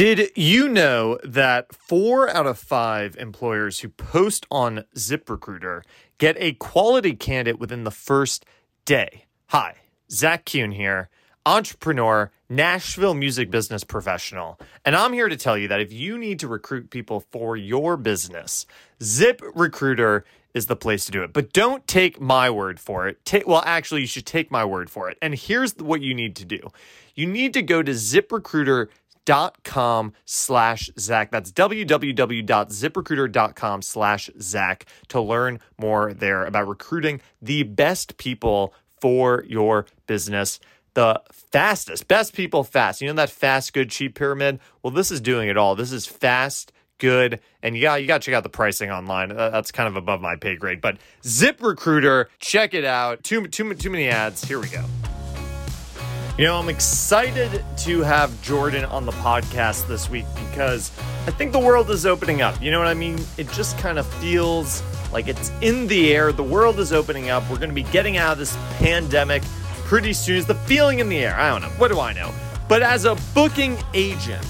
Did you know that four out of five employers who post on ZipRecruiter get a quality candidate within the first day? Hi, Zach Kuhn here, entrepreneur, Nashville music business professional. And I'm here to tell you that if you need to recruit people for your business, ZipRecruiter is the place to do it. But don't take my word for it. Take, well, actually, you should take my word for it. And here's what you need to do you need to go to ZipRecruiter.com dot com slash Zach. That's www.ziprecruiter.com slash Zach to learn more there about recruiting the best people for your business. The fastest, best people fast. You know that fast, good, cheap pyramid? Well, this is doing it all. This is fast, good, and yeah, you got to check out the pricing online. That's kind of above my pay grade. But ZipRecruiter, check it out. Too too too many ads. Here we go. You know, I'm excited to have Jordan on the podcast this week because I think the world is opening up. You know what I mean? It just kind of feels like it's in the air. The world is opening up. We're going to be getting out of this pandemic pretty soon. Is the feeling in the air? I don't know. What do I know? But as a booking agent,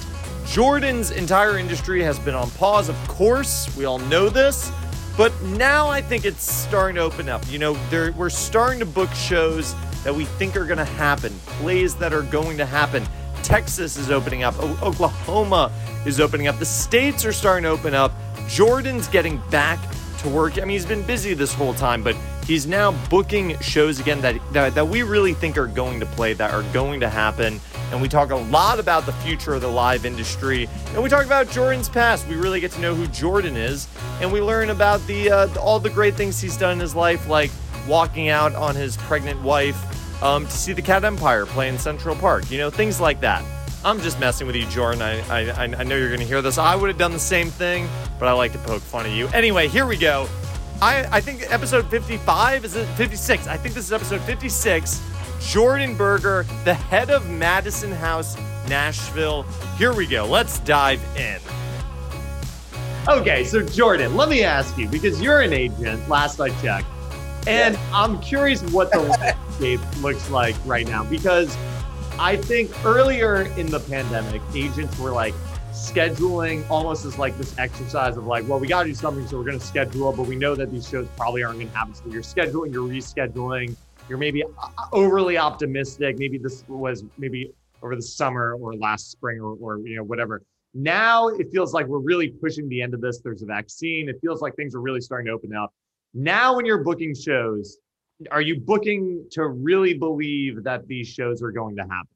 Jordan's entire industry has been on pause. Of course, we all know this. But now I think it's starting to open up. You know, we're starting to book shows that we think are going to happen, plays that are going to happen. Texas is opening up, o- Oklahoma is opening up, the states are starting to open up. Jordan's getting back to work. I mean, he's been busy this whole time, but he's now booking shows again that, that, that we really think are going to play, that are going to happen. And we talk a lot about the future of the live industry, and we talk about Jordan's past. We really get to know who Jordan is, and we learn about the uh, all the great things he's done in his life, like walking out on his pregnant wife um, to see the Cat Empire play in Central Park. You know, things like that. I'm just messing with you, Jordan. I, I, I know you're going to hear this. I would have done the same thing, but I like to poke fun of you. Anyway, here we go. I, I think episode 55 is it 56? I think this is episode 56. Jordan Burger, the head of Madison House Nashville. Here we go. Let's dive in. Okay, so Jordan, let me ask you because you're an agent, last I checked. And I'm curious what the landscape looks like right now because I think earlier in the pandemic, agents were like scheduling almost as like this exercise of like, well, we got to do something, so we're going to schedule, but we know that these shows probably aren't going to happen. So you're scheduling, you're rescheduling, you're maybe uh, overly optimistic. Maybe this was maybe over the summer or last spring or, or you know whatever. Now it feels like we're really pushing the end of this. There's a vaccine. It feels like things are really starting to open up. Now, when you're booking shows, are you booking to really believe that these shows are going to happen?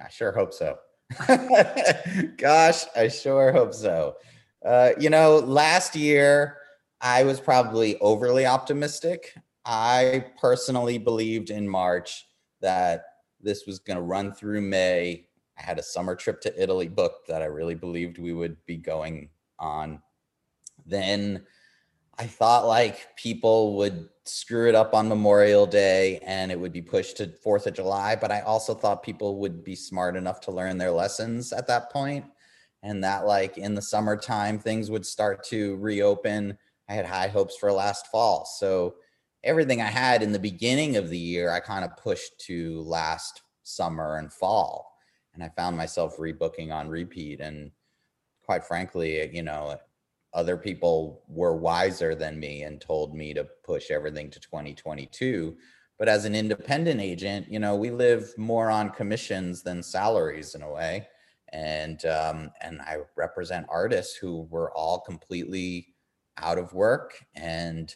I sure hope so. Gosh, I sure hope so. Uh, you know, last year I was probably overly optimistic. I personally believed in March that this was going to run through May. I had a summer trip to Italy booked that I really believed we would be going on. Then I thought like people would screw it up on Memorial Day and it would be pushed to 4th of July, but I also thought people would be smart enough to learn their lessons at that point and that like in the summertime things would start to reopen. I had high hopes for last fall. So everything I had in the beginning of the year, I kind of pushed to last summer and fall. And I found myself rebooking on repeat and quite frankly, you know, other people were wiser than me and told me to push everything to 2022 but as an independent agent you know we live more on commissions than salaries in a way. And um, and i represent artists who were all completely out of work and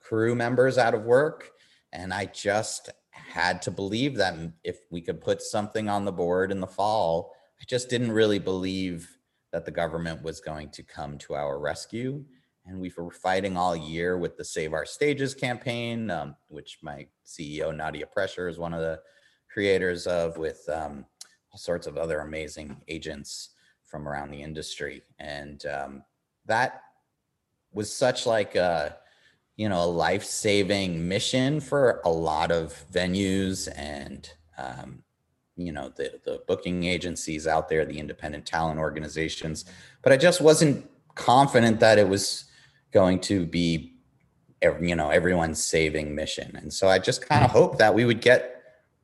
crew members out of work. And i just had to believe that if we could put something on the board in the fall i just didn't really believe that the government was going to come to our rescue. And we were fighting all year with the Save Our Stages campaign, um, which my CEO, Nadia Prescher, is one of the creators of, with um, all sorts of other amazing agents from around the industry. And um, that was such like a, you know, a life-saving mission for a lot of venues and um, you know the the booking agencies out there the independent talent organizations but i just wasn't confident that it was going to be you know everyone's saving mission and so i just kind of mm-hmm. hoped that we would get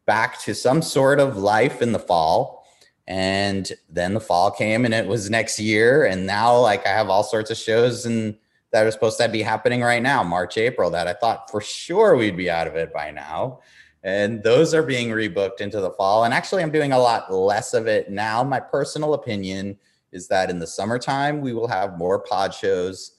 back to some sort of life in the fall And then the fall came and it was next year. And now, like, I have all sorts of shows and that are supposed to be happening right now, March, April, that I thought for sure we'd be out of it by now. And those are being rebooked into the fall. And actually, I'm doing a lot less of it now. My personal opinion is that in the summertime, we will have more pod shows.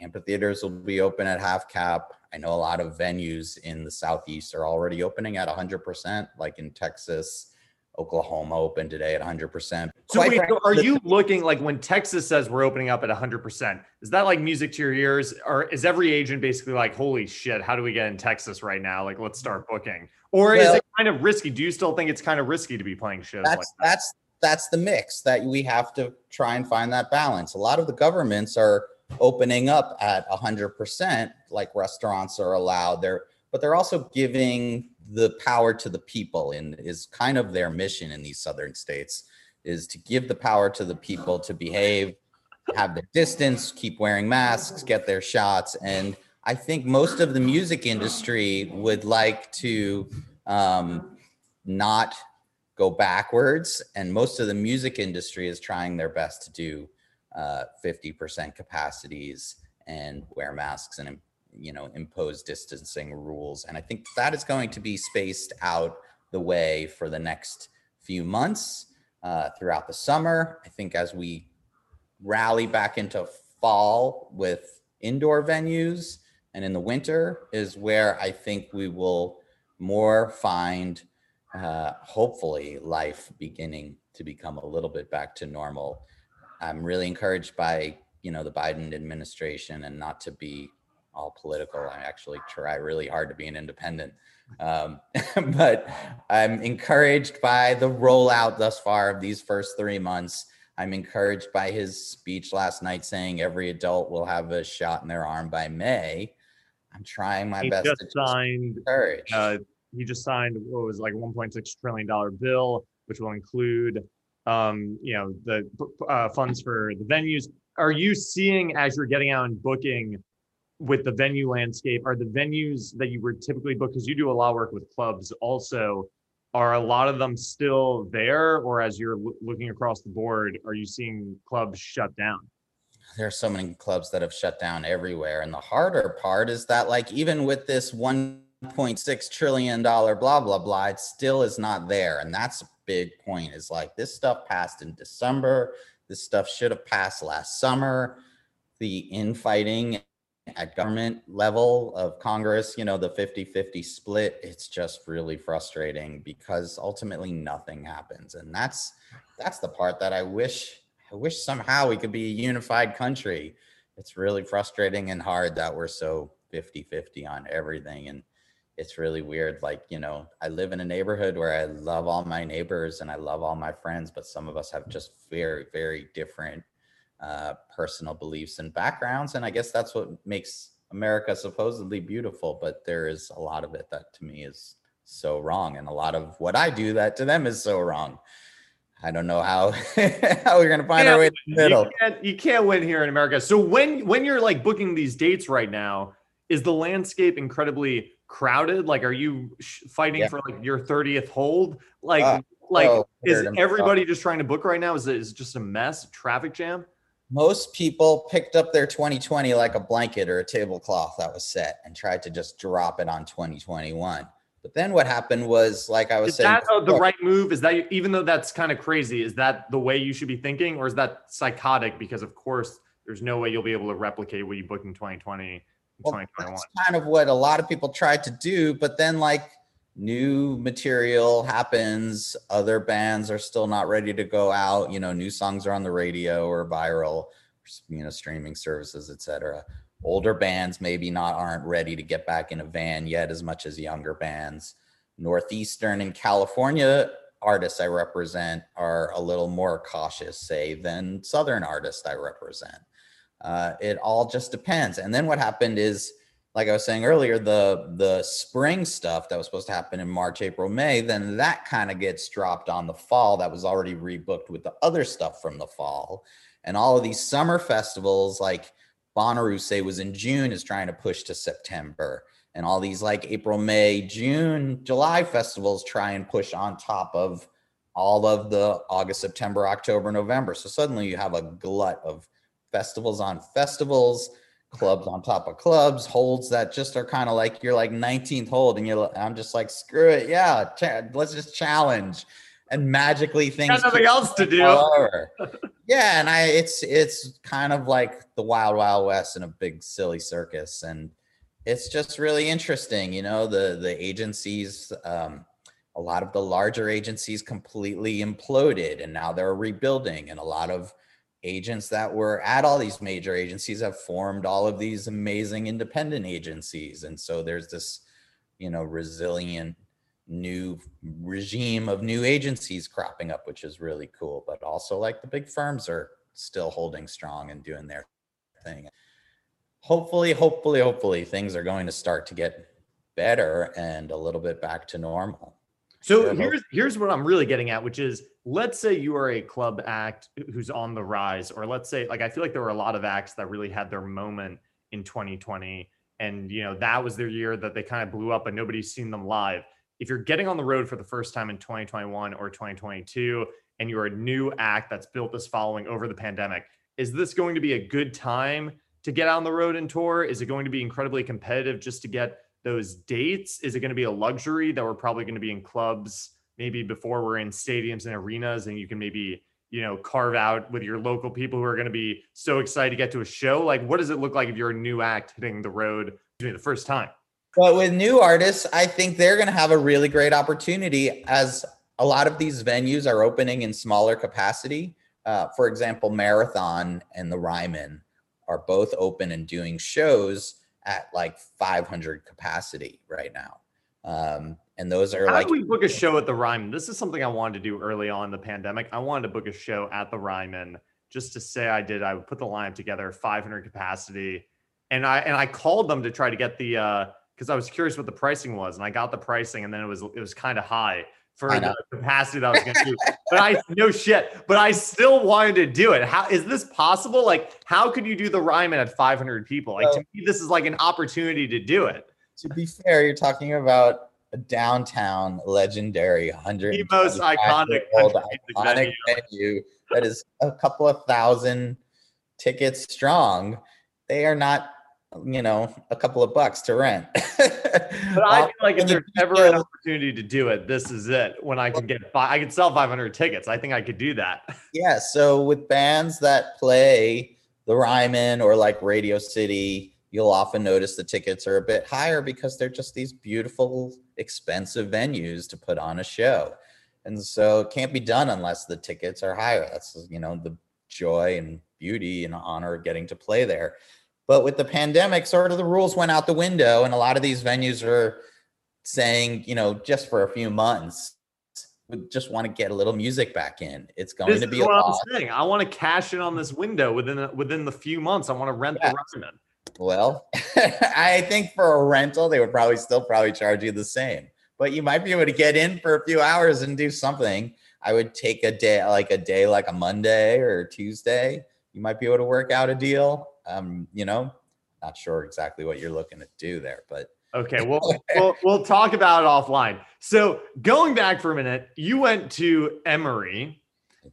Amphitheaters will be open at half cap. I know a lot of venues in the Southeast are already opening at 100%, like in Texas. Oklahoma open today at 100%. So, wait, frankly, are you looking like when Texas says we're opening up at 100%? Is that like music to your ears? Or is every agent basically like, holy shit, how do we get in Texas right now? Like, let's start booking. Or well, is it kind of risky? Do you still think it's kind of risky to be playing shows that's, like that? That's that's the mix that we have to try and find that balance. A lot of the governments are opening up at 100%, like restaurants are allowed there, but they're also giving the power to the people and is kind of their mission in these southern states is to give the power to the people to behave have the distance keep wearing masks get their shots. And i think most of the music industry would like to um, not go backwards and most of the music industry is trying their best to do uh, 50% capacities and wear masks and you know impose distancing rules. And i think that is going to be spaced out the way for the next few months uh, throughout the summer. I think as we rally back into fall with indoor venues and in the winter is where i think we will more find uh, hopefully life beginning to become a little bit back to normal. I'm really encouraged by you know the biden administration and not to be all political. I actually try really hard to be an independent. Um, but I'm encouraged by the rollout thus far of these first three months. I'm encouraged by his speech last night saying every adult will have a shot in their arm by May. I'm trying my he best just to signed, encourage. Uh, he just signed what was like 1.6 trillion dollar bill, which will include, um, you know, the uh, funds for the venues. Are you seeing as you're getting out and booking with the venue landscape are the venues that you were typically booked because you do a lot of work with clubs also are a lot of them still there? Or as you're looking across the board are you seeing clubs shut down? There are so many clubs that have shut down everywhere and the harder part is that like even with this 1.6 trillion dollar blah blah blah it still is not there and that's a big point is like this stuff passed in december this stuff should have passed last summer. The infighting at government level of Congress, you know, the 50 50 split, it's just really frustrating because ultimately nothing happens. And that's that's the part that I wish I wish somehow we could be a unified country. It's really frustrating and hard that we're so 50 50 on everything. And it's really weird. Like, you know, I live in a neighborhood where I love all my neighbors and I love all my friends, but some of us have just very, very different uh, personal beliefs and backgrounds. And I guess that's what makes America supposedly beautiful. But there is a lot of it that to me is so wrong. And a lot of what I do that to them is so wrong. I don't know how how we're gonna find our way in the middle. You can't, you can't win here in America. So when when you're like booking these dates right now, is the landscape incredibly crowded? Like, are you fighting yeah. for like your 30th hold? Like, uh, like oh, is everybody just trying to book right now? Is it, is it just a mess, traffic jam? Most people picked up their 2020 like a blanket or a tablecloth that was set and tried to just drop it on 2021. But then what happened was, like I was is saying, that the right move? Is that even though that's kind of crazy, is that the way you should be thinking, or is that psychotic? Because of course, there's no way you'll be able to replicate what you booked in 2020, well, 2021. That's kind of what a lot of people tried to do, but then like new material happens other bands are still not ready to go out you know new songs are on the radio or viral you know streaming services etc older bands maybe not aren't ready to get back in a van yet as much as younger bands. Northeastern and california artists i represent are a little more cautious say than southern artists i represent. Uh, it all just depends. And then what happened is like I was saying earlier, the the spring stuff that was supposed to happen in March, April, May, then that kind of gets dropped on the fall. That was already rebooked with the other stuff from the fall, and all of these summer festivals, like Bonnaroo, say was in June, is trying to push to September, and all these like April, May, June, July festivals try and push on top of all of the August, September, October, November. So suddenly you have a glut of festivals on festivals, clubs on top of clubs, holds that just are kind of like you're like 19th hold, and you're I'm just like screw it, yeah, let's just challenge, and magically things got nothing else to do. yeah, and I it's it's kind of like the wild wild west in a big silly circus, and it's just really interesting, you know, the the agencies. Um, a lot of the larger agencies completely imploded and now they're rebuilding and a lot of agents that were at all these major agencies have formed all of these amazing independent agencies. And so there's this you know resilient new regime of new agencies cropping up which is really cool. But also like the big firms are still holding strong and doing their thing. Hopefully hopefully hopefully things are going to start to get better and a little bit back to normal so sure, here's here's what I'm really getting at, which is let's say you are a club act who's on the rise, or let's say like I feel like there were a lot of acts that really had their moment in 2020, and you know that was their year that they kind of blew up, and nobody's seen them live. If you're getting on the road for the first time in 2021 or 2022, and you're a new act that's built this following over the pandemic, is this going to be a good time to get on the road and tour? Is it going to be incredibly competitive just to get those dates? Is it going to be a luxury that we're probably going to be in clubs maybe before we're in stadiums and arenas and you can maybe, you know, carve out with your local people who are going to be so excited to get to a show? Like, what does it look like if you're a new act hitting the road the first time? But with new artists, I think they're going to have a really great opportunity as a lot of these venues are opening in smaller capacity. Uh, for example, Marathon and the Ryman are both open and doing shows at like 500 capacity right now. Um, and those are How like. do we book a show at the Ryman? This is something I wanted to do early on in the pandemic. I wanted to book a show at the Ryman just to say I did. I would put the lineup together, 500 capacity, and I and I called them to try to get the because uh, I was curious what the pricing was, and I got the pricing, and then it was it was kind of high for the capacity that I was going to do. but I no shit. But I still wanted to do it. How is this possible? Like, how could you do the Ryman at 500 people? Like to me, this is like an opportunity to do it. To be fair, you're talking about a downtown legendary 100 the most iconic, old, iconic venue that is a couple of thousand tickets strong. They are not you know, a couple of bucks to rent. but I feel like if there's ever an opportunity to do it, this is it. When I can get five, I could sell 500 tickets. I think I could do that. Yeah. So with bands that play the Ryman or like Radio City, you'll often notice the tickets are a bit higher because they're just these beautiful, expensive venues to put on a show. And so it can't be done unless the tickets are higher. That's, you know, the joy and beauty and honor of getting to play there. But with the pandemic, sort of the rules went out the window, and a lot of these venues are saying, you know, just for a few months, we just want to get a little music back in. It's going this to be what I'm saying. I want to cash in on this window within a, within the few months. I want to rent yeah. the Ryman. Well, I think for a rental, they would probably still probably charge you the same, but you might be able to get in for a few hours and do something. I would take a day, like a day, like a Monday or Tuesday. You might be able to work out a deal um, you know, not sure exactly what you're looking to do there, but okay, well, we'll we'll talk about it offline. So going back for a minute, you went to Emory,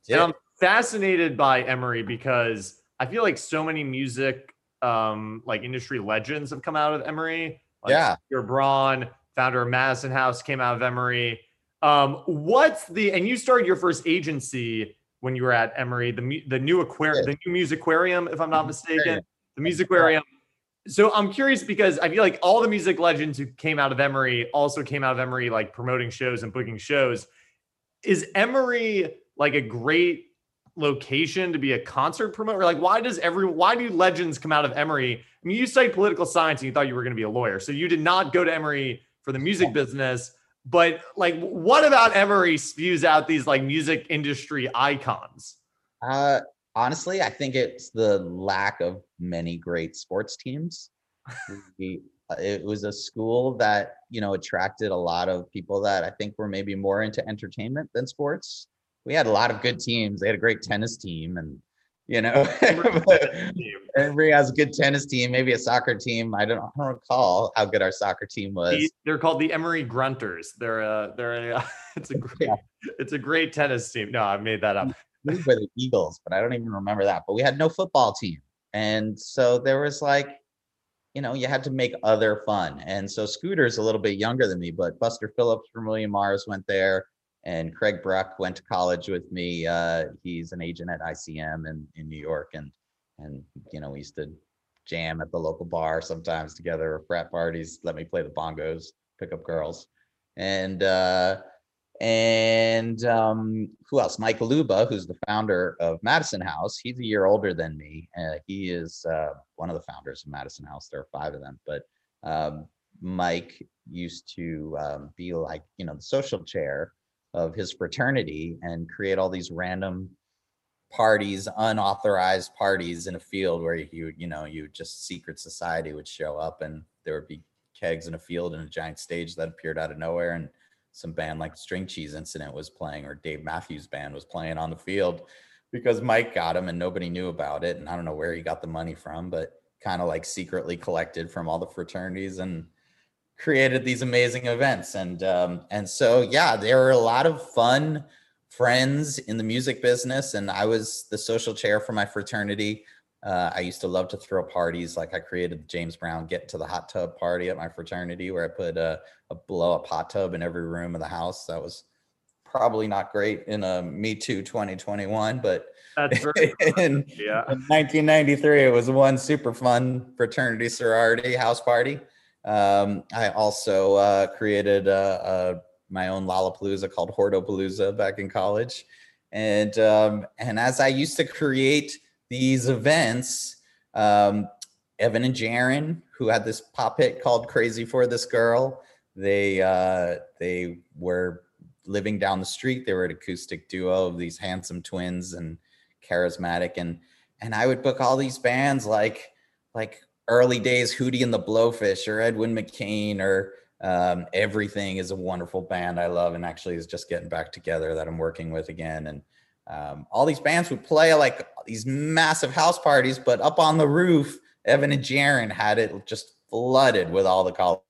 and I'm fascinated by Emory because I feel like so many music um like industry legends have come out of Emory. Like yeah, your Braun, founder of Madison House, came out of Emory. Um, what's the and you started your first agency when you were at Emory, the the new aquarium, the new music aquarium, if I'm not mm-hmm. mistaken, the music aquarium. So I'm curious because I feel like all the music legends who came out of Emory also came out of Emory like promoting shows and booking shows. Is Emory like a great location to be a concert promoter? Like, why does every why do legends come out of Emory? I mean, you studied political science and you thought you were going to be a lawyer, so you did not go to Emory for the music business. But like, what about Emory spews out these like music industry icons? Uh, honestly, I think it's the lack of many great sports teams. uh, it was a school that you know attracted a lot of people that I think were maybe more into entertainment than sports. We had a lot of good teams. They had a great tennis team, and you know. Oh, Emory has a good tennis team, maybe a soccer team. I don't, I don't recall how good our soccer team was. The, they're called the Emory Grunters. They're a, they're a, it's a great, yeah. it's a great tennis team. No, I made that up. Moved by the Eagles, but I don't even remember that. But we had no football team, and so there was like, you know, you had to make other fun. And so Scooter's a little bit younger than me, but Buster Phillips from William Mars went there and Craig Bruck went to college with me. Uh, he's an agent at ICM in, in New York, and and you know we used to jam at the local bar sometimes together, frat parties. Let me play the bongos, pick up girls, and uh, and um, who else? Mike Luba, who's the founder of Madison House. He's a year older than me. Uh, he is uh, one of the founders of Madison House. There are five of them, but um, Mike used to um, be like you know the social chair of his fraternity and create all these random parties, unauthorized parties in a field where you, you know, you just secret society would show up and there would be kegs in a field and a giant stage that appeared out of nowhere and some band like String Cheese Incident was playing or Dave Matthews Band was playing on the field because Mike got him and nobody knew about it. And I don't know where he got the money from, but kind of like secretly collected from all the fraternities and created these amazing events. And um, and so yeah there were a lot of fun friends in the music business. And i was the social chair for my fraternity. Uh, i used to love to throw parties. Like i created the james brown get to the hot tub party at my fraternity where i put a, a blow up hot tub in every room of the house. That was probably not great in a me too 2021 but That's very in, yeah. in 1993 it was one super fun fraternity sorority house party um, I also uh, created my own Lollapalooza called Hordopalooza back in college, and um, and as I used to create these events, um, Evan and Jaron, who had this pop hit called "Crazy for This Girl," they uh, they were living down the street. They were an acoustic duo of these handsome twins and charismatic, and and I would book all these bands like like early days Hootie and the Blowfish or Edwin McCain or um, Everything is a wonderful band I love and actually is just getting back together that I'm working with again. And um, all these bands would play like these massive house parties, but up on the roof, Evan and Jaron had it just flooded with all the college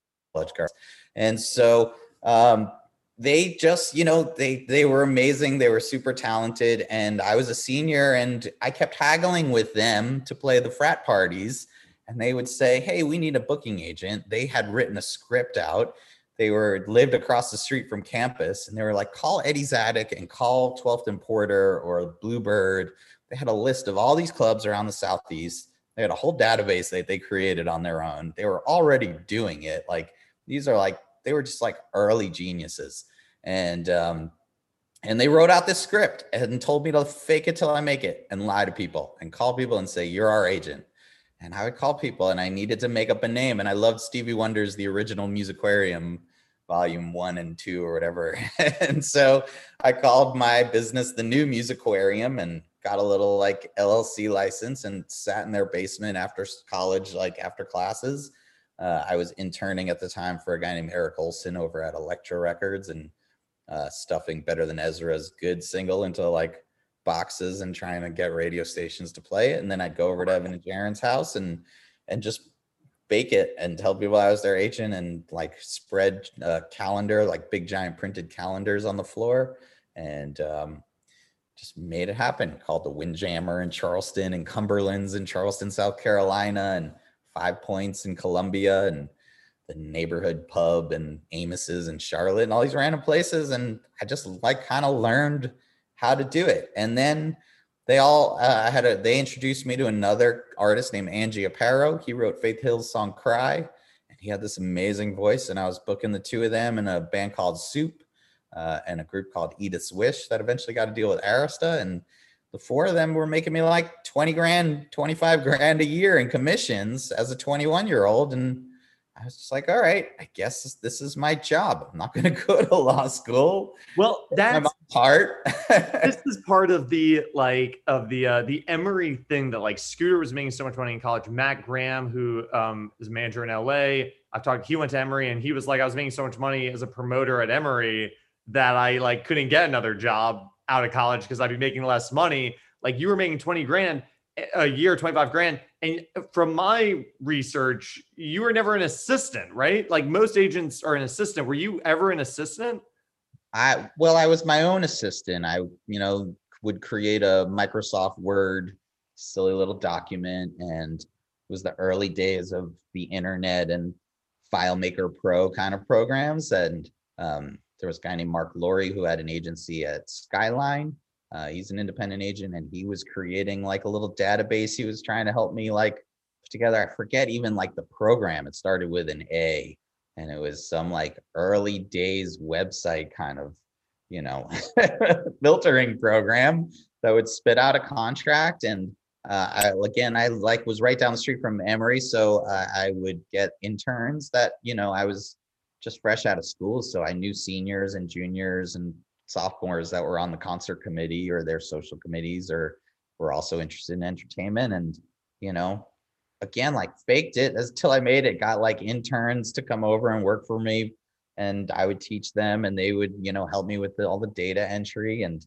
girls. And so um, they just, you know, they they were amazing. They were super talented, and I was a senior, and I kept haggling with them to play the frat parties and they would say, "Hey, we need a booking agent." They had written a script out. They were lived across the street from campus, and they were like, "Call Eddie's Attic and call 12th and Porter or Bluebird." They had a list of all these clubs around the southeast. They had a whole database that they created on their own. They were already doing it. Like these are like they were just like early geniuses, and um, and they wrote out this script and told me to fake it till I make it and lie to people and call people and say you're our agent and I would call people and I needed to make up a name. And I loved Stevie Wonder's The Original Musiquarium, volume one and two or whatever. and so I called my business the New Musiquarium and got a little like LLC license and sat in their basement after college, like after classes. Uh, I was interning at the time for a guy named Eric Olson over at Elektra Records and uh, stuffing Better Than Ezra's good single into like boxes and trying to get radio stations to play it. And then I'd go over to Evan and Jaron's house and and just bake it and tell people I was their agent and like spread a calendar, like big giant printed calendars on the floor. And um, just made it happen. Called the Windjammer in Charleston and Cumberland's in Charleston, South Carolina, and Five Points in Columbia, and the neighborhood pub and Amos's in Charlotte, and all these random places. And I just like kind of learned how to do it. And then they all uh, had a they introduced me to another artist named Angie Aparo. He wrote Faith Hill's song Cry, and he had this amazing voice. And I was booking the two of them in a band called Soup uh, and a group called Edith's Wish that eventually got a deal with Arista. And the four of them were making me like 20 grand, 25 grand a year in commissions as a 21 year old. And I was just like, all right, I guess this, this is my job. I'm not going to go to law school. Well, that's part. this is part of the like of the uh, the Emory thing that like Scooter was making so much money in college. Matt Graham, who um, is a manager in LA, I've talked. He went to Emory and he was like, I was making so much money as a promoter at Emory that I like couldn't get another job out of college because I'd be making less money. like you were making 20 grand a year, 25 grand. And from my research, you were never an assistant, right? Like most agents are an assistant. Were you ever an assistant? I well, I was my own assistant. I, you know, would create a Microsoft Word silly little document and it was the early days of the internet and FileMaker Pro kind of programs. And um, there was a guy named Mark Laurie who had an agency at Skyline. Uh, he's an independent agent and he was creating like a little database. He was trying to help me like put together. I forget even like the program. It started with an A and it was some like early days website kind of, you know, filtering program that would spit out a contract and uh, I, again, I like was right down the street from Emory, so uh, I would get interns that you know I was just fresh out of school, so I knew seniors and juniors and sophomores that were on the concert committee or their social committees or were also interested in entertainment, and you know, again, like faked it until I made it. Got like interns to come over and work for me, and I would teach them, and they would you know help me with the, all the data entry and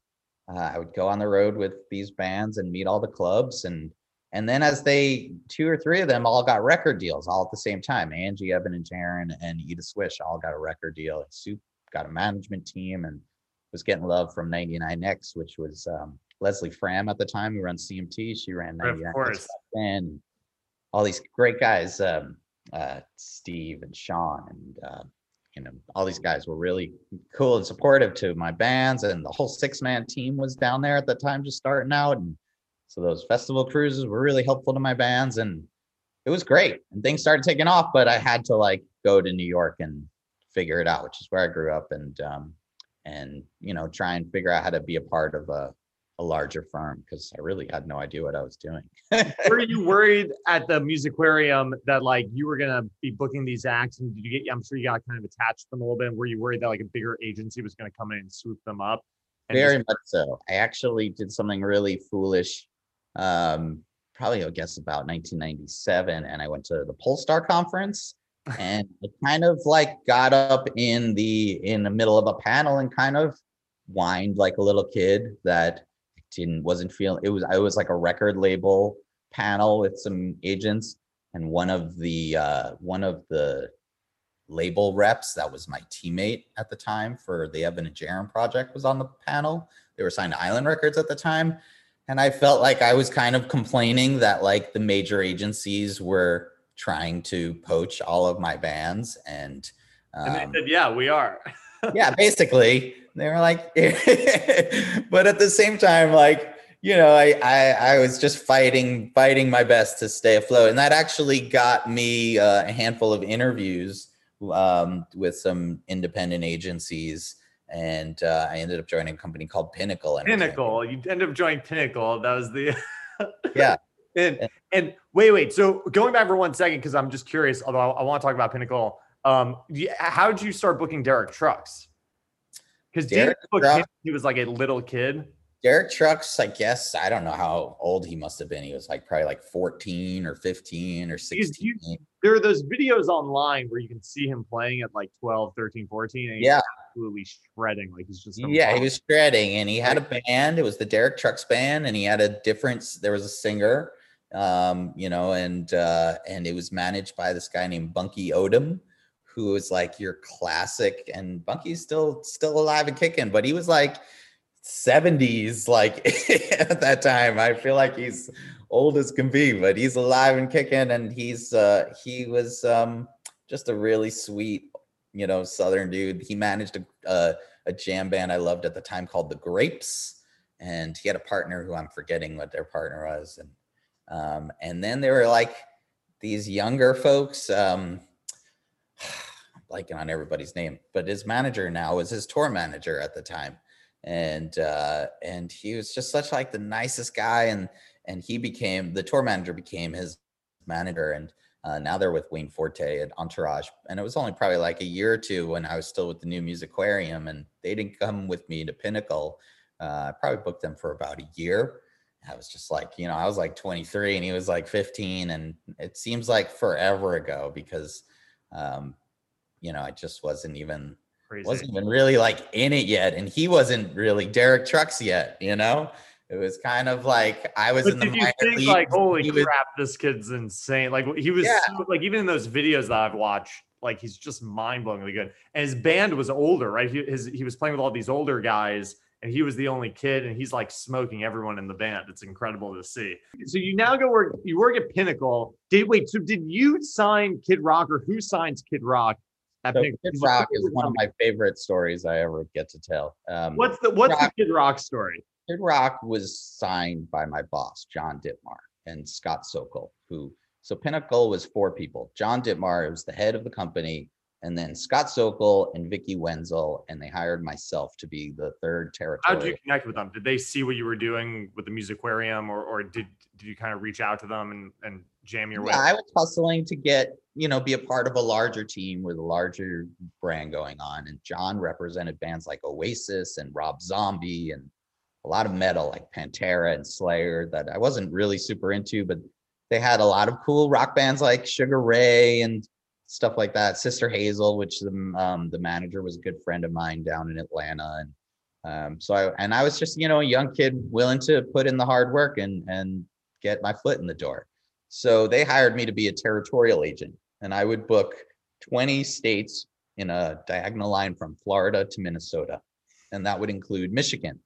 uh, I would go on the road with these bands and meet all the clubs and and then as they two or three of them all got record deals all at the same time. Angie, Evan, and Jaron and Edith's Wish all got a record deal. Soup got a management team and was getting love from 99X, which was um, Leslie Fram at the time who runs CMT. She ran 99X and all these great guys, um, uh, Steve and Sean and uh, you know, all these guys were really cool and supportive to my bands, and the whole six man team was down there at the time, just starting out. And so those festival cruises were really helpful to my bands, and it was great. And things started taking off, but I had to like go to New York and figure it out, which is where I grew up, and um, and you know, try and figure out how to be a part of a a larger firm because I really had no idea what I was doing. were you worried at the Musiquarium that like you were gonna be booking these acts and did you get I'm sure you got kind of attached to them a little bit. Were you worried that like a bigger agency was gonna come in and swoop them up? Very just- much so. I actually did something really foolish. Um, probably I guess about 1997, and I went to the Pollstar conference and I kind of like got up in the in the middle of a panel and kind of whined like a little kid that didn't wasn't feeling it was I was like a record label panel with some agents and one of the uh one of the label reps that was my teammate at the time for the Evan and Jaron project was on the panel. They were signed to Island Records at the time. And I felt like I was kind of complaining that like the major agencies were trying to poach all of my bands and um, and they um, said, yeah, we are. yeah, basically they were like, but at the same time, like, you know, I, I, I was just fighting, fighting my best to stay afloat. And that actually got me uh, a handful of interviews um, with some independent agencies. And uh, I ended up joining a company called Pinnacle. Pinnacle. You ended up joining Pinnacle. That was the. yeah. And, and wait, wait. So going back for one second, because I'm just curious, although I, I want to talk about Pinnacle. Um, how did you start booking Derek trucks? Because Derek Trucks, he was like a little kid. Derek Trucks, I guess I don't know how old he must have been. He was like probably like 14 or 15 or 16. He's, he's, there are those videos online where you can see him playing at like 12, 13, 14. yeah. absolutely shredding. Like he's just Yeah, he was shredding and he had a band. It was the Derek Trucks band, and he had a different there was a singer, um, you know, and uh, and it was managed by this guy named Bunky Odom who was like your classic and Bunky's still still alive and kicking, but he was like 70s like at that time. I feel like he's old as can be, but he's alive and kicking and he's uh he was um just a really sweet, you know, southern dude. He managed a uh, a jam band I loved at the time called The Grapes and he had a partner who I'm forgetting what their partner was and um and then there were like these younger folks um blanking on everybody's name, but his manager now was his tour manager at the time. And uh, and he was just such like the nicest guy, and and he became the tour manager became his manager, and uh, now they're with Wayne Forte at Entourage. And it was only probably like a year or two when I was still with the new Musiquarium, and they didn't come with me to Pinnacle. Uh, I probably booked them for about a year. I was just like, you know, I was like 23 and he was like 15, and it seems like forever ago because um, you know, I just wasn't even Crazy. wasn't even really like in it yet, and he wasn't really Derek Trucks yet. You know, It was kind of like I was But in the minor think leagues, like, holy he was- crap, this kid's insane? Like he was Yeah. so- like even in those videos that I've watched, like he's just mind-blowingly good. And his band was older, right? He his he was playing with all these older guys, and he was the only kid, and he's like smoking everyone in the band. It's incredible to see. So you now go work. You work at Pinnacle. Did wait? So did you sign Kid Rock, or who signs Kid Rock? At So Pinnacle? Kid 'Cause you Rock is one of my favorite stories I ever get to tell. Um, What's the what's Rock- the Kid Rock story? Kid Rock was signed by my boss, John ditmar and Scott Sokol, who so Pinnacle was four people. John ditmar was the head of the company, and then Scott Sokol and Vicky Wenzel, and they hired myself to be the third territory. How did you connect with them? Did they see what you were doing with the Musiquarium, or or did did you kind of reach out to them and and jam your way? Yeah, I was hustling to get, you know, be a part of a larger team with a larger brand going on. And John represented bands like Oasis and Rob Zombie and a lot of metal like Pantera and Slayer that I wasn't really super into, but they had a lot of cool rock bands like Sugar Ray and stuff like that. Sister Hazel, which the um, the manager was a good friend of mine down in Atlanta, and um, so I and I was just you know a young kid willing to put in the hard work and and get my foot in the door. So they hired me to be a territorial agent, and I would book 20 states in a diagonal line from Florida to Minnesota, and that would include Michigan.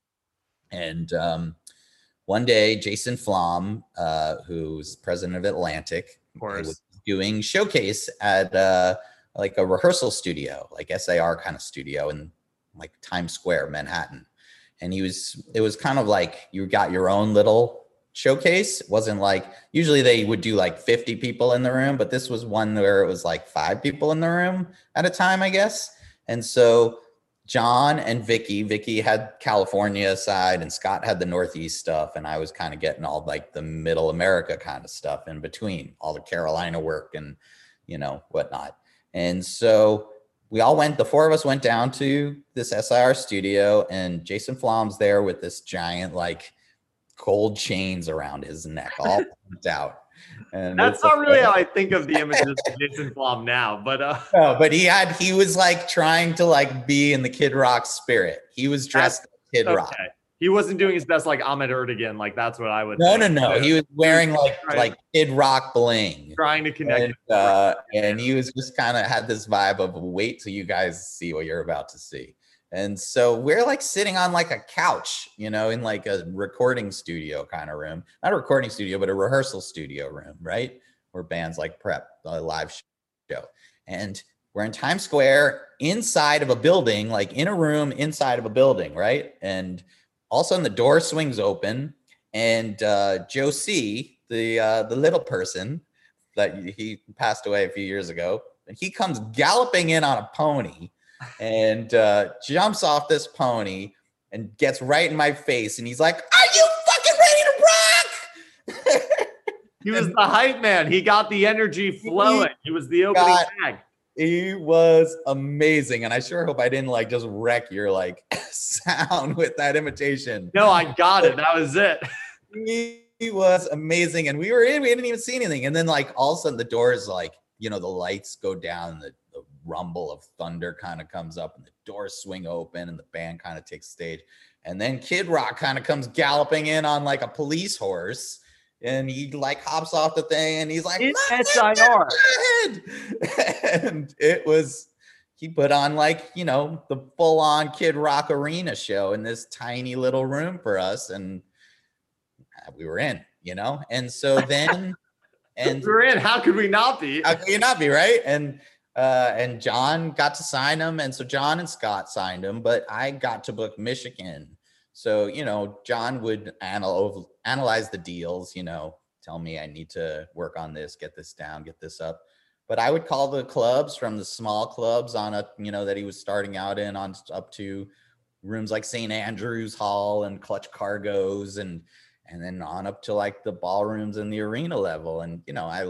And um, one day, Jason Flom, uh, who's president of Atlantic, of doing showcase at uh, like a rehearsal studio, like SIR kind of studio in like Times Square, Manhattan. And he was, it was kind of like you got your own little showcase. It wasn't like usually they would do like 50 people in the room, but this was one where it was like five people in the room at a time, I guess. And so John and Vicky, Vicky had California side and Scott had the Northeast stuff. And I was kind of getting all like the middle America kind of stuff in between, all the Carolina work and, you know, whatnot. And so we all went, the four of us went down to this SIR studio and Jason Flom's there with this giant, like, gold chains around his neck, all pumped out. And That's not like- really how I think of the images of Jason Flom now, but uh, no, but he had he was like trying to like be in the Kid Rock spirit. He was dressed like Kid Rock. He wasn't doing his best like Ahmet Ertegun. Like that's what I would. No, no, no. He was wearing like like Kid Rock bling. trying to connect. And, uh, and he was just kind of had this vibe of wait till you guys see what you're about to see. And so we're like sitting on like a couch, you know, in like a recording studio kind of room, not a recording studio, but a rehearsal studio room, right? Where bands like prep a live show. And we're in Times Square inside of a building, like in a room inside of a building, right? And all of a sudden the door swings open and uh, Joe C, the uh, the little person that he passed away a few years ago, and he comes galloping in on a pony and uh, jumps off this pony and gets right in my face, and he's like, "Are you fucking ready to rock?" He was the hype man. He got the energy flowing. He was the opening got- tag. he was amazing, and I sure hope I didn't like just wreck your like sound with that imitation. No, I got it. That was it. he he was amazing and we were in we didn't even see anything and then like all of a sudden the doors like you know the lights go down the rumble of thunder kind of comes up and the doors swing open and the band kind of takes stage and then kid rock kind of comes galloping in on like a police horse and he like hops off the thing and he's like SIR. and it was he put on like you know the full on kid rock arena show in this tiny little room for us and uh, we were in you know and so then and We're in. How could we not be? how could you not be right and uh and john got to sign him and so john and scott signed him but i got to book michigan. So you know john would anal- analyze the deals you know tell me i need to work on this get this down get this up. But i would call the clubs from the small clubs on a you know that he was starting out in on up to rooms like st andrews hall and clutch cargos and and then on up to like the ballrooms and the arena level. And you know i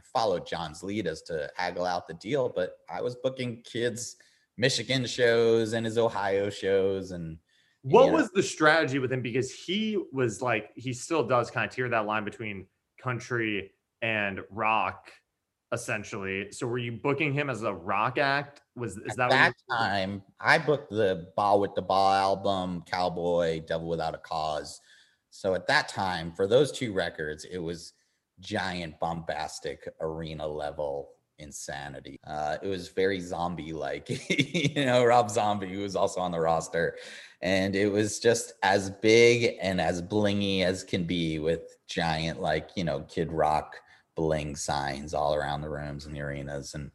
i followed john's lead as to haggle out the deal but i was booking kids michigan shows and his ohio shows and What know, was the strategy with him? Because he was like, he still does kind of tear that line between country and rock, essentially. So were you booking him as a rock act? Was is that at what that time i booked the ball with the ball album cowboy devil without a cause So at that time, for those two records, it was giant, bombastic arena level insanity. Uh, it was very zombie like, you know, Rob Zombie, who was also on the roster. And it was just as big and as blingy as can be with giant, like, you know, Kid Rock bling signs all around the rooms and the arenas. And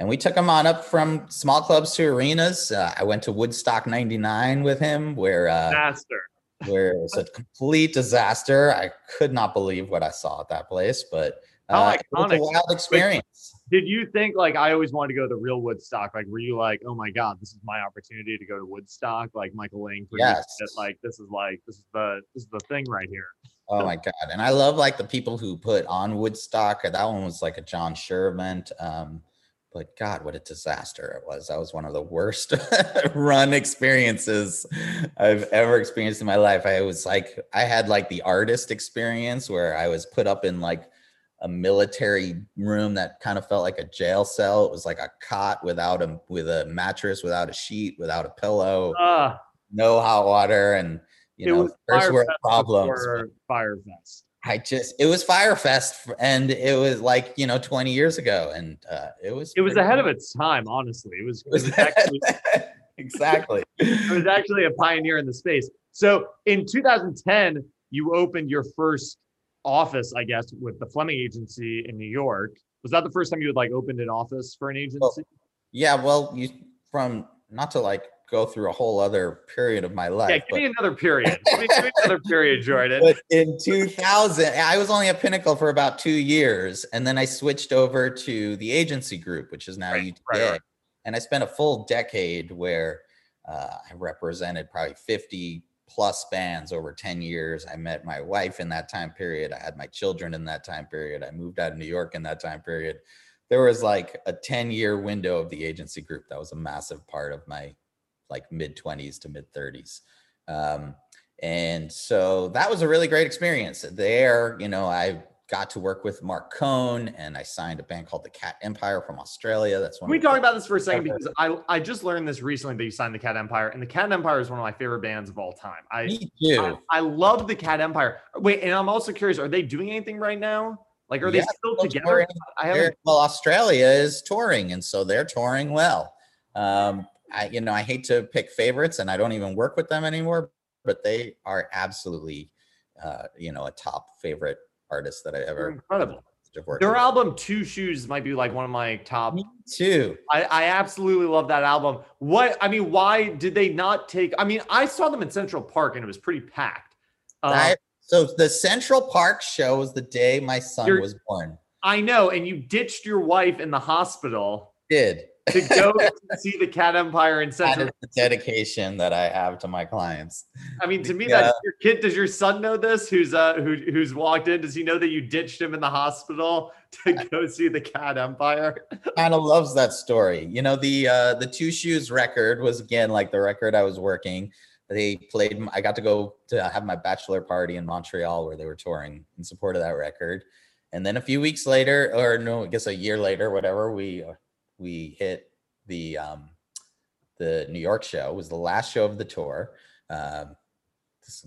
and we took him on up from small clubs to arenas. Uh, I went to Woodstock 99 with him, where uh, Master where it was a complete disaster. I could not believe what I saw at that place, but uh, it was a wild experience. Did you think like I always wanted to go to the real Woodstock? Like, were you like, oh my god, this is my opportunity to go to Woodstock? Like Michael Lang yes. it. Like this is like this is the this is the thing right here. Oh my god! And I love like the people who put on Woodstock. That one was like a John Sherman. Um, but God, what a disaster it was. That was one of the worst run experiences I've ever experienced in my life. I was like, I had like the artist experience where I was put up in like a military room that kind of felt like a jail cell. It was like a cot without a with a mattress, without a sheet, without a pillow, uh, no hot water, and you know, first world problems. Fyre Fest. I just it was Fyre Fest, and it was like you know 20 years ago and uh, it was it was ahead cool. of its time honestly. It was, it was actually, exactly. It was actually a pioneer in the space. So in 2010 you opened your first office I guess with the Fleming agency in New York. Was that the first time you had like opened an office for an agency? well, yeah well you from not to like go through a whole other period of my life. Yeah, give but, me another period. give, me, give me another period, Jordan. But in 2000, I was only at Pinnacle for about two years, and then I switched over to the agency group, which is now right, UTA. Right, right. And I spent a full decade where uh, I represented probably 50 plus bands over 10 years. I met my wife in that time period. I had my children in that time period. I moved out of New York in that time period. There was like a 10 year window of the agency group. That was a massive part of my like mid 20s to mid 30s. Um, and so that was a really great experience. There, you know, I got to work with Marc Cohn and I signed a band called the Cat Empire from Australia. That's one. Can we talk about this for a second because I I just learned this recently that you signed the Cat Empire and the Cat Empire is one of my favorite bands of all time. I Me too. I, I love the Cat Empire. Wait, and I'm also curious, are they doing anything right now? Like, are yeah, they still together? Touring. I haven't. Well, Australia is touring, and so they're touring well. Um, I, you know, I hate to pick favorites and I don't even work with them anymore, but they are absolutely, uh, you know, a top favorite artist that I ever. Incredible. Their with. album Two Shoes might be like one of my top. Me too. I, I absolutely love that album. What I mean, why did they not take? I mean, I saw them in Central Park and it was pretty packed. Uh, I, so the Central Park show was the day my son was born. I know, and you ditched your wife in the hospital. Did to go see the Cat Empire in Central. That is the dedication that I have to my clients. I mean, to me, yeah. that your kid. Does your son know this? Who's uh who who's walked in? Does he know that you ditched him in the hospital to go see the Cat Empire? kind of loves that story. You know, the uh the Two Shoes record was again like the record I was working. They played. I got to go to have my bachelor party in Montreal where they were touring in support of that record. And then a few weeks later, or no, I guess a year later, whatever, we uh, we hit the um, the New York show. It was the last show of the tour. Um,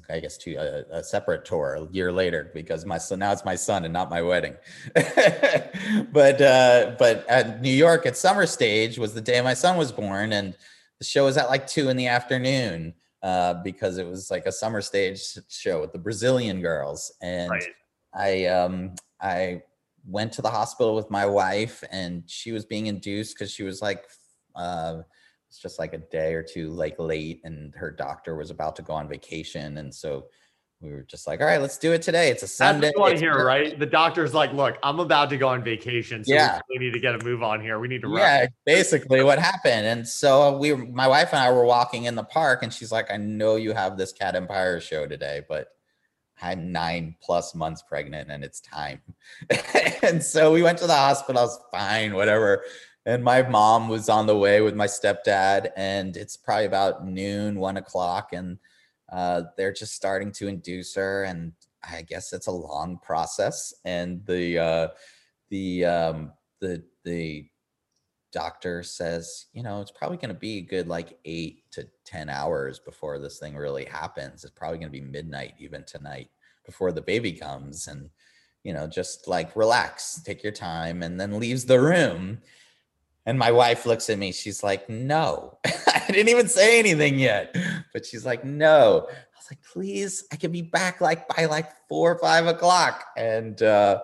I guess to a, a, separate tour a year later because my son now it's my son and not my wedding. but uh, but at New York at Summer Stage was the day my son was born, and the show was at like two in the afternoon uh, because it was like a summer stage show with the Brazilian girls, and right. I um I went to the hospital with my wife and she was being induced because she was like uh it's just like a day or two like late and her doctor was about to go on vacation and so we were just like all right let's do it today. It's a sunday. That's what here right? The doctor's like look i'm about to go on vacation so yeah. we need to get a move on here. We need to run. yeah basically what happened and so we my wife and i were walking in the park and she's like i know you have this cat empire show today but I'm nine plus months pregnant and it's time. and so we went to the hospital. I was fine, whatever. And my mom was on the way with my stepdad, and it's probably about noon, one o'clock, and uh, they're just starting to induce her. And I guess it's a long process. And the uh, the um, the the doctor says, you know, it's probably going to be a good like eight to 10 hours before this thing really happens. It's probably going to be midnight even tonight before the baby comes. And, you know, just like relax, take your time, and then leaves the room. And my wife looks at me. She's like, no, I didn't even say anything yet. But she's like, no. I was like, please, I can be back like by like four or five o'clock. And, uh,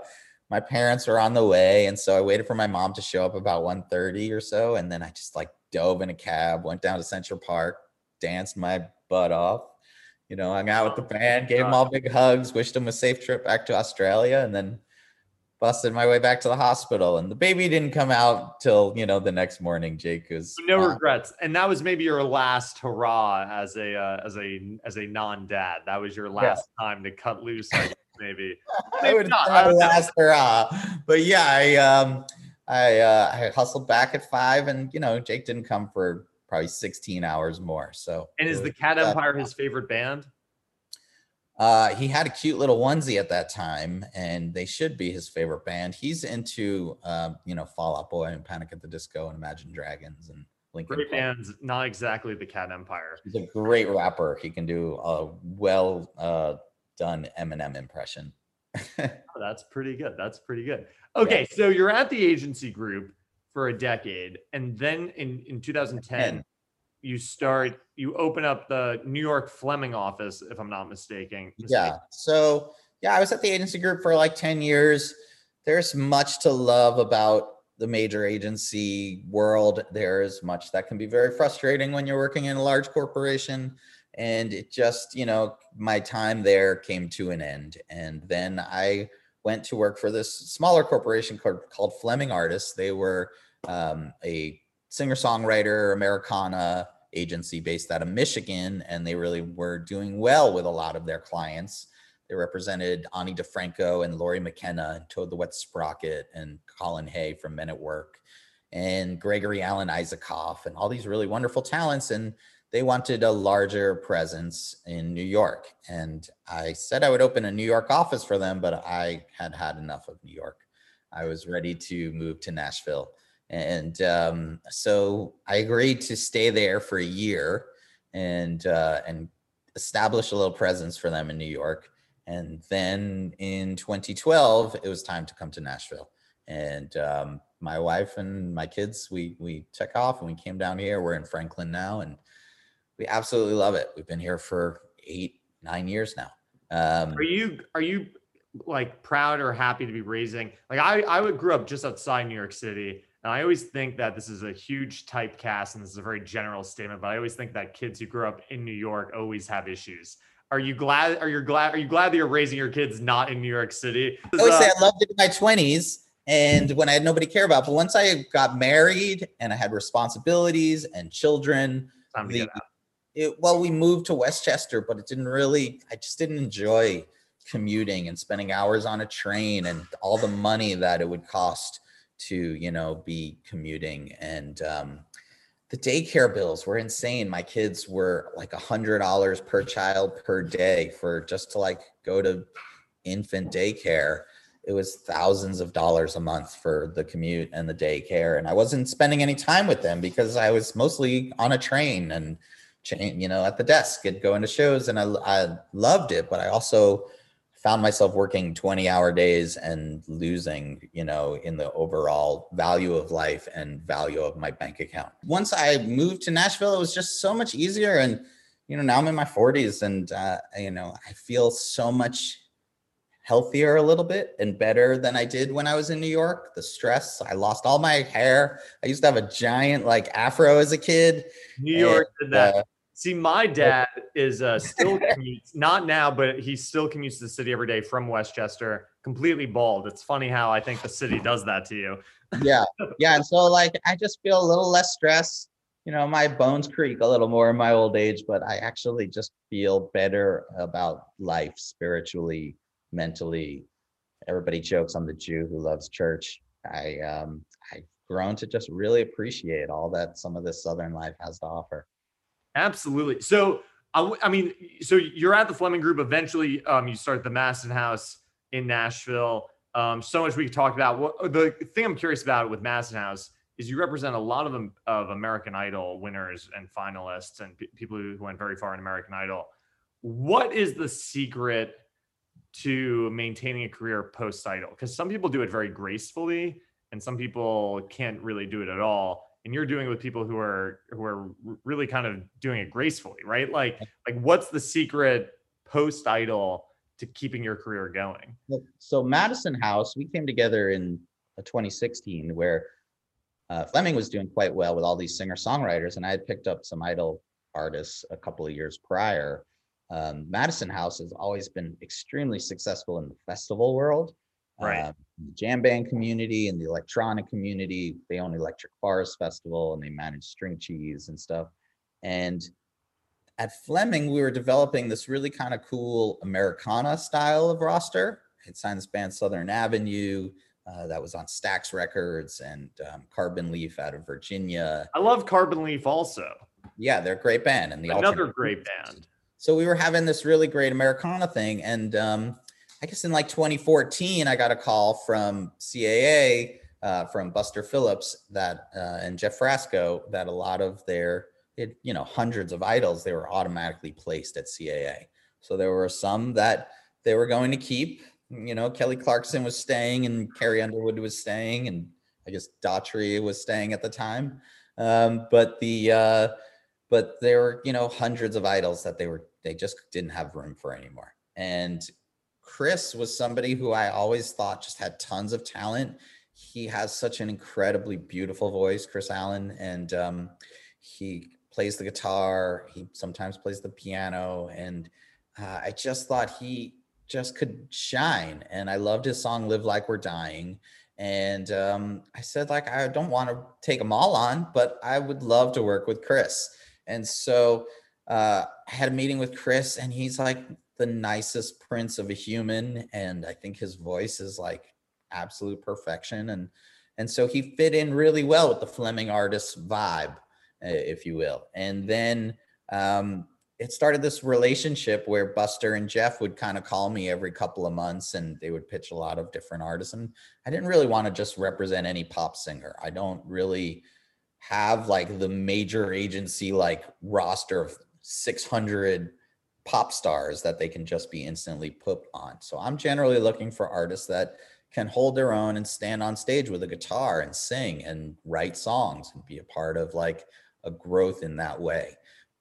my parents were on the way and so i waited for my mom to show up about 1.30 or so and then i just like dove in a cab went down to central park danced my butt off you know hung out with the band gave them all big hugs wished them a safe trip back to australia and then busted my way back to the hospital and the baby didn't come out till you know the next morning jake was no regrets and that was maybe your last hurrah as a uh, as a as a non-dad that was your last yeah. time to cut loose maybe. I would not. last hurrah. But yeah, I um I uh I hustled back at five and you know, Jake didn't come for probably 16 hours more. So And is the Cat Empire his favorite band? Uh, he had a cute little onesie at that time, and they should be his favorite band. He's into, uh, you know, Fall Out Boy and Panic at the Disco and Imagine Dragons and Linkin Great bands, not exactly the Cat Empire. He's a great rapper. He can do a well uh, done Eminem impression. oh, that's pretty good. That's pretty good. Okay, yeah. so you're at the agency group for a decade, and then in in 2010, 10. you start you open up the New York Fleming office, if I'm not mistaken. Yeah. So yeah, I was at the agency group for like 10 years. There's much to love about the major agency world. There's much that can be very frustrating when you're working in a large corporation and it just you know my time there came to an end and then i went to work for this smaller corporation called, called fleming artists. They were um, a singer songwriter americana agency based out of michigan and they really were doing well with a lot of their clients. They represented ani difranco and lori mckenna and toad the wet sprocket and colin hay from men at work and gregory alan isakov and all these really wonderful talents and they wanted a larger presence in New York. And I said I would open a New York office for them, but I had had enough of New York. I was ready to move to Nashville. And um, so I agreed to stay there for a year and uh, and establish a little presence for them in New York. And then in 2012, it was time to come to Nashville. And um, my wife and my kids, we we took off and we came down here. We're in Franklin now, and we absolutely love it. We've been here for eight, nine years now. Um, are you are you like proud or happy to be raising? Like I I would grew up just outside New York City, and I always think that this is a huge typecast, and this is a very general statement. But I always think that kids who grew up in New York always have issues. Are you glad? Are you glad? Are you glad that you're raising your kids not in New York City? I always uh, say I loved it in my twenties and when I had nobody care about. But once I got married and I had responsibilities and children, the, it, well, we moved to Westchester, but it didn't really, I just didn't enjoy commuting and spending hours on a train and all the money that it would cost to, you know, be commuting. And um, the daycare bills were insane. My kids were like a hundred dollars per child per day for just to like go to infant daycare. It was thousands of dollars a month for the commute and the daycare. And I wasn't spending any time with them because I was mostly on a train and you know, at the desk and going to shows. And I, I loved it, but I also found myself working 20 hour days and losing, you know, in the overall value of life and value of my bank account. Once I moved to Nashville, it was just so much easier. And, you know, now I'm in my 40s and, uh, you know, I feel so much healthier a little bit and better than I did when I was in New York. The stress, I lost all my hair. I used to have a giant like afro as a kid. New York and, did that. Uh, See, my dad is uh, still commutes, not now, but he still commutes to the city every day from Westchester, completely bald. It's funny how I think the city does that to you. yeah, yeah, and so like I just feel a little less stress. You know, my bones creak a little more in my old age, but I actually just feel better about life spiritually, mentally. Everybody jokes I'm the Jew who loves church. I um I've grown to just really appreciate all that some of this Southern life has to offer. Absolutely. So, I, I mean, so you're at the Fleming Group. Eventually, um, you start the Madison House in Nashville. Um, so much we talked about. What the thing I'm curious about with Madison House is you represent a lot of of American Idol winners and finalists and p- people who went very far in American Idol. What is the secret to maintaining a career post Idol? Because some people do it very gracefully, and some people can't really do it at all. And you're doing it with people who are who are really kind of doing it gracefully, right? Like like what's the secret post Idol to keeping your career going? So Madison House, we came together in 2016 where uh, Fleming was doing quite well with all these singer songwriters, and I had picked up some idol artists a couple of years prior. Um, Madison House has always been extremely successful in the festival world, right? Uh, the jam band community and the electronic community. They own Electric Forest Festival and they manage String Cheese and stuff. And at Fleming, we were developing this really kind of cool Americana style of roster. It signed this band Southern Avenue. Uh, that was on Stax Records and um, Carbon Leaf out of Virginia. I love Carbon Leaf also. Yeah, they're a great band and the another great band. So we were having this really great Americana thing, and um, I guess in like 2014, I got a call from CAA uh, from Buster Phillips that uh, and Jeff Frasco that a lot of their it, you know hundreds of idols they were automatically placed at CAA. So there were some that they were going to keep you know, Kelly Clarkson was staying and Carrie Underwood was staying, and I guess Daughtry was staying at the time. Um, but the uh, but there were you know hundreds of idols that they were they just didn't have room for anymore. And Kris was somebody who I always thought just had tons of talent. He has such an incredibly beautiful voice, Kris Allen, and um, he plays the guitar. He sometimes plays the piano, and uh, I just thought he just could shine. And I loved his song "Live Like We're Dying." And um, I said, like, I don't want to take them all on, but I would love to work with Kris. And so uh, I had a meeting with Kris, and he's like the nicest prince of a human, and I think his voice is like absolute perfection. And and so he fit in really well with the Fleming artist vibe, if you will. And then um, it started this relationship where Buster and Jeff would kind of call me every couple of months and they would pitch a lot of different artists. And I didn't really want to just represent any pop singer. I don't really have like the major agency like roster of 600 pop stars that they can just be instantly put on. So I'm generally looking for artists that can hold their own and stand on stage with a guitar and sing and write songs and be a part of like a growth in that way.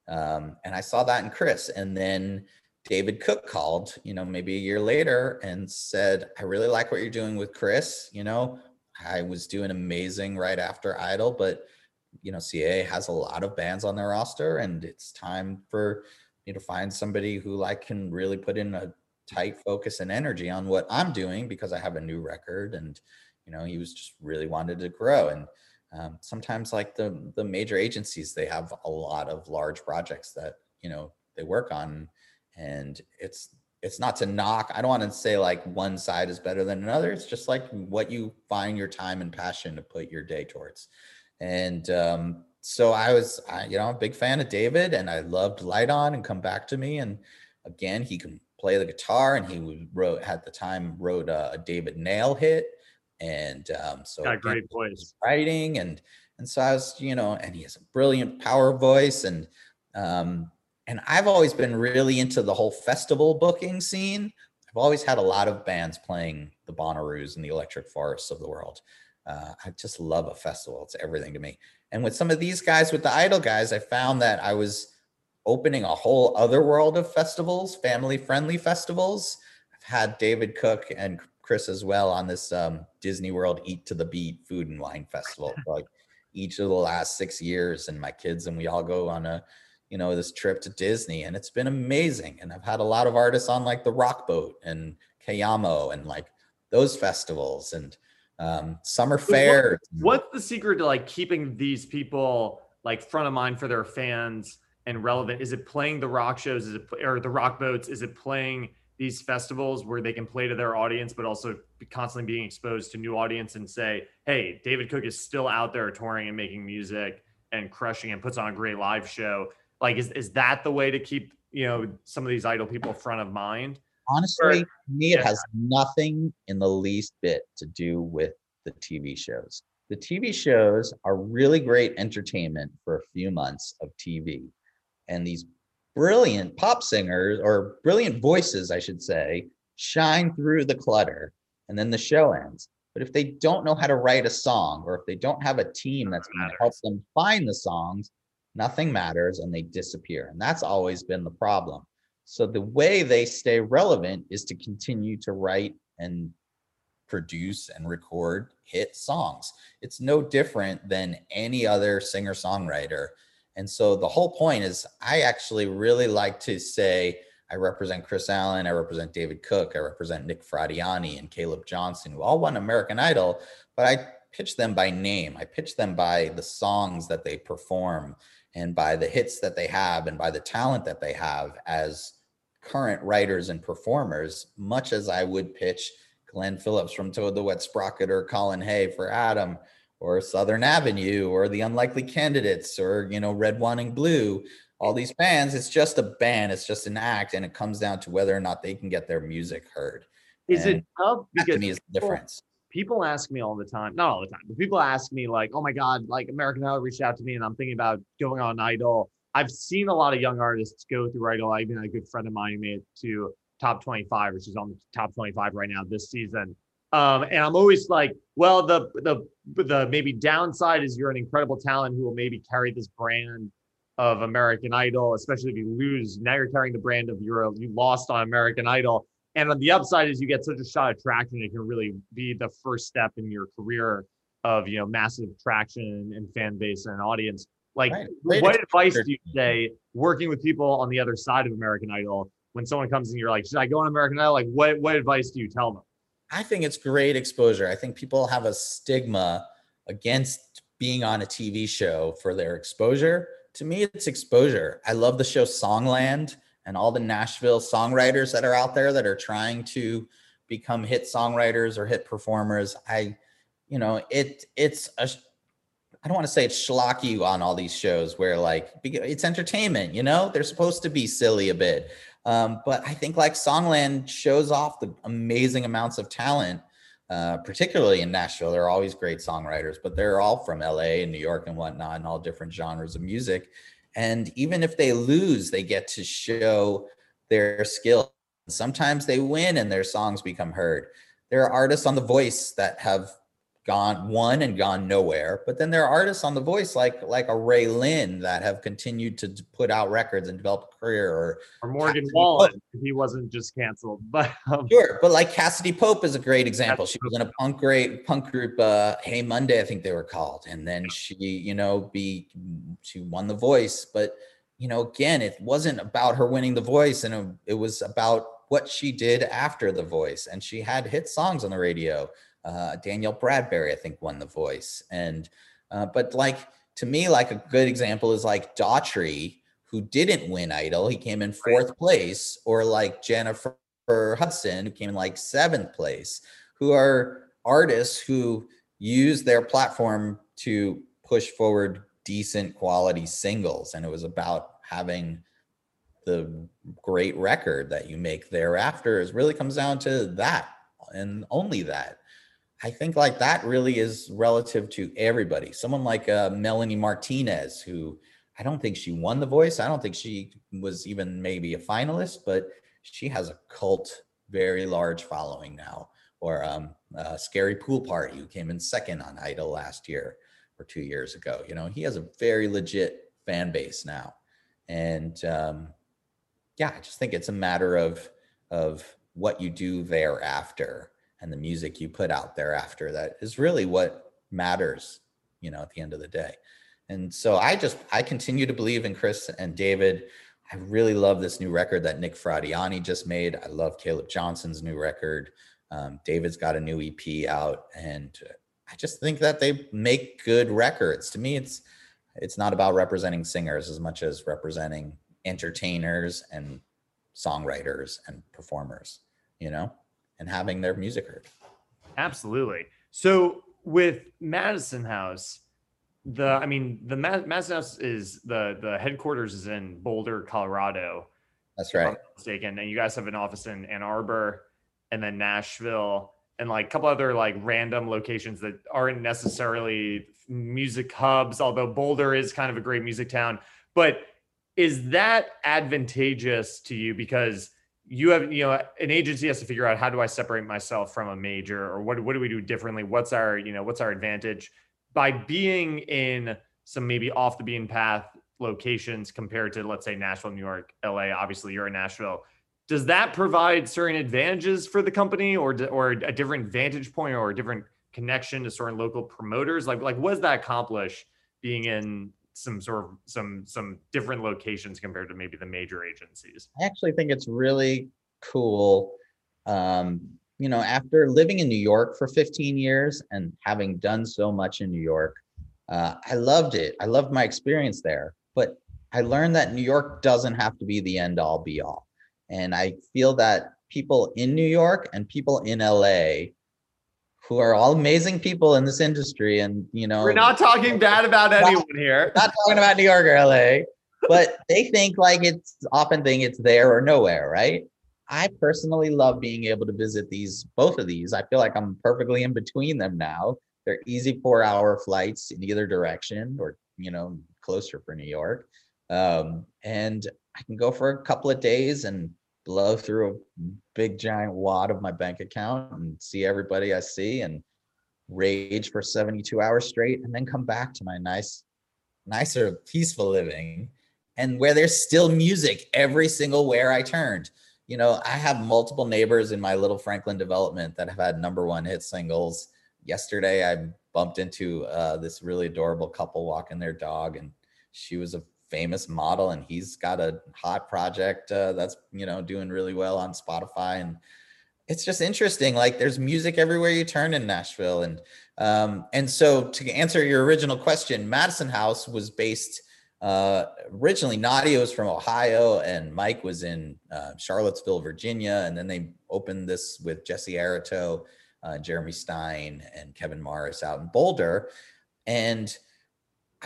Um, and I saw that in Kris. And then David Cook called, you know, maybe a year later and said, I really like what you're doing with Kris. You know, I was doing amazing right after Idol, but, you know, CA has a lot of bands on their roster and it's time for you to find somebody who like can really put in a tight focus and energy on what I'm doing because I have a new record and, you know, he was just really wanted to grow. And um, sometimes like the the major agencies they have a lot of large projects that you know they work on. And it's it's not to knock i don't want to say like one side is better than another. It's just like what you find your time and passion to put your day towards. And um, so i was I, you know a big fan of david and i loved light on and come back to me and again he can play the guitar and he wrote at the time wrote a, david nail hit and um, so got great voice writing and and so I was you know and he has a brilliant power voice and um, and I've always been really into the whole festival booking scene. I've always had a lot of bands playing the Bonnaroos and the Electric Forests of the world. Uh, I just love a festival; it's everything to me. And with some of these guys, with the Idol guys, I found that I was opening a whole other world of festivals, family-friendly festivals. I've had David Cook and Kris as well on this um, Disney World Eat to the Beat Food and Wine Festival. like each of the last six years, and my kids and we all go on a, you know, this trip to Disney, and it's been amazing. And I've had a lot of artists on like the Rock Boat and Cayamo and like those festivals and um, summer fair. What, what's the secret to like keeping these people like front of mind for their fans and relevant? Is it playing the rock shows? Is it or the rock boats? Is it playing these festivals where they can play to their audience, but also constantly being exposed to new audience and say, hey, David Cook is still out there touring and making music and crushing and puts on a great live show. Like, is, is that the way to keep, you know, some of these idol people front of mind? Honestly, me, it has nothing in the least bit to do with the TV shows. the TV shows are really great entertainment for a few months of TV. And these brilliant pop singers or brilliant voices, I should say, shine through the clutter and then the show ends. But if they don't know how to write a song or if they don't have a team that's going to help them find the songs, nothing matters and they disappear. And that's always been the problem. So the way they stay relevant is to continue to write and produce and record hit songs. It's no different than any other singer songwriter. And so the whole point is, I actually really like to say, I represent Kris Allen, I represent David Cook, I represent Nick Fradiani and Caleb Johnson, who all won American Idol, but I pitch them by name. I pitch them by the songs that they perform and by the hits that they have and by the talent that they have as current writers and performers, much as I would pitch Glenn Phillips from Toad the Wet Sprocket or Colin Hay for Adam or Southern Avenue or the Unlikely Candidates or, you know, Red Wanting Blue. All these bands, it's just a band, it's just an act, and it comes down to whether or not they can get their music heard. Is and it tough? Because to me is the difference. People ask me all the time, not all the time, but people ask me like, "Oh my God, like American Idol reached out to me, and I'm thinking about going on Idol." I've seen a lot of young artists go through Idol. I've been a good friend of mine made it to top 25, which is on the top 25 right now this season. Um, and I'm always like, well, the the the maybe downside is you're an incredible talent who will maybe carry this brand of American Idol, especially if you lose. Now you're carrying the brand of you're you lost on American Idol. And on the upside is you get such a shot of traction. It can really be the first step in your career of you know massive traction and fan base and audience. Like, right. what advice do you say working with people on the other side of American Idol when someone comes and you're like, should I go on American Idol? Like, what what advice do you tell them? I think it's great exposure. I think people have a stigma against being on a TV show for their exposure. To me, it's exposure. I love the show Songland and all the Nashville songwriters that are out there that are trying to become hit songwriters or hit performers. I, you know, it it's a I don't want to say it's schlocky on all these shows where like it's entertainment, you know, they're supposed to be silly a bit. Um, but I think like Songland shows off the amazing amounts of talent, uh, particularly in Nashville. They're always great songwriters, but they're all from LA and New York and whatnot, and all different genres of music. And even if they lose, they get to show their skill. Sometimes they win and their songs become heard. There are artists on The Voice that have gone one and gone nowhere. But then there are artists on The Voice like like a RaeLynn that have continued to put out records and develop a career, or or Morgan Wallen. He wasn't just canceled, but um, sure. But like Cassadee Pope is a great example. She was in a punk great punk group, uh, Hey Monday, I think they were called, and then she, you know, be she won The Voice, but you know, again, it wasn't about her winning The Voice, and it, it was about what she did after The Voice, and she had hit songs on the radio uh, Danielle Bradbery, I think, won The Voice. And uh, but like to me, like a good example is like Daughtry, who didn't win Idol. He came in fourth right. place, or like Jennifer Hudson, who came in like seventh place, who are artists who use their platform to push forward decent quality singles. And it was about having the great record that you make thereafter is really comes down to that and only that. I think like that really is relative to everybody. Someone like uh, Melanie Martinez, who I don't think she won The Voice. I don't think she was even maybe a finalist, but she has a cult, very large following now. Or um, uh, Scary Pool Party, who came in second on Idol last year or two years ago. You know, he has a very legit fan base now, and um, yeah, I just think it's a matter of of what you do thereafter and the music you put out there after that is really what matters, you know, at the end of the day. And so I just I continue to believe in Kris and David. I really love this new record that Nick Fradiani just made. I love Caleb Johnson's new record. Um, David's got a new EP out, and I just think that they make good records. To me, it's it's not about representing singers as much as representing entertainers and songwriters and performers. You know and having their music heard. Absolutely. So with Madison House, the I mean the Madison House is the the headquarters is in Boulder, Colorado. That's right. mistaken, and you guys have an office in Ann Arbor, and then Nashville, and like a couple other like random locations that aren't necessarily music hubs, although Boulder is kind of a great music town. But is that advantageous to you because you have you know an agency has to figure out how do I separate myself from a major or what what do we do differently? What's our you know what's our advantage by being in some maybe off the beaten path locations compared to let's say Nashville, New York, LA. Obviously, you're in Nashville. Does that provide certain advantages for the company, or or a different vantage point, or a different connection to certain local promoters? Like like what does that accomplish being in some sort of some some different locations compared to maybe the major agencies? I actually think it's really cool. Um, you know, after living in New York for 15 years and having done so much in New York, uh, I loved it. I loved my experience there. But I learned that New York doesn't have to be the end all be all. And I feel that people in New York and people in LA who are all amazing people in this industry and you know we're not talking bad about anyone here. not talking about new york or la but they think like it's often think it's there or nowhere right? I personally love being able to visit these both of these. I feel like i'm perfectly in between them now. They're easy four hour flights in either direction or you know closer for new york. Um, and i can go for a couple of days and blow through a big giant wad of my bank account and see everybody I see and rage for 72 hours straight and then come back to my nice nicer peaceful living and where there's still music every single where I turned. You know, I have multiple neighbors in my little Franklin development that have had number one hit singles. Yesterday, I bumped into uh, this really adorable couple walking their dog, and she was a famous model and he's got a hot project uh, that's you know doing really well on spotify and it's just interesting like there's music everywhere you turn in nashville and um, and so to answer your original question madison house was based uh, originally nadia was from ohio and mike was in uh, charlottesville virginia and then they opened this with jesse aratow uh, jeremy stein and kevin morris out in boulder and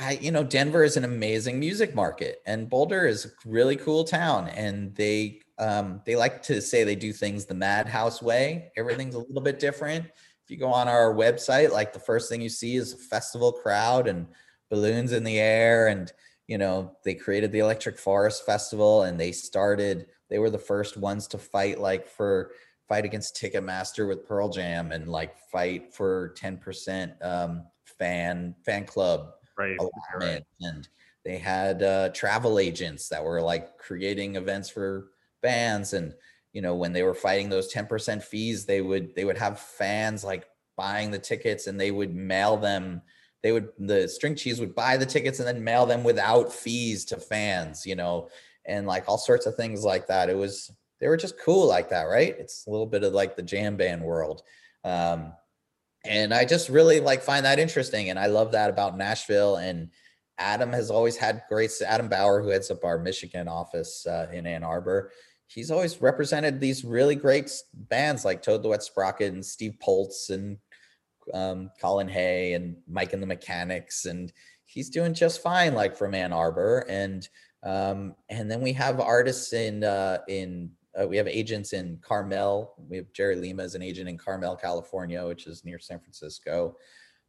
I, you know, Denver is an amazing music market, and Boulder is a really cool town, and they um, they like to say they do things the Madhouse way. Everything's a little bit different. If you go on our website, like the first thing you see is a festival crowd and balloons in the air, and you know they created the Electric Forest Festival, and they started. They were the first ones to fight like for fight against Ticketmaster with Pearl Jam, and like fight for ten percent um, fan fan club right, right. and they had uh, travel agents that were like creating events for bands and you know when they were fighting those 10% fees they would they would have fans like buying the tickets and they would mail them they would the string cheese would buy the tickets and then mail them without fees to fans you know and like all sorts of things like that. It was they were just cool like that right? It's a little bit of like the jam band world. Um, and I just really like find that interesting, and I love that about Nashville. And Adam has always had great. Adam Bauer, who heads up our Michigan office uh, in Ann Arbor, he's always represented these really great bands like Toad the Wet Sprocket and Steve Poltz and um, Colin Hay and Mike and the Mechanics, and he's doing just fine, like from Ann Arbor. And um, and then we have artists in uh, in uh, we have agents in Carmel. We have Jerry Lima as an agent in Carmel, California, which is near San Francisco.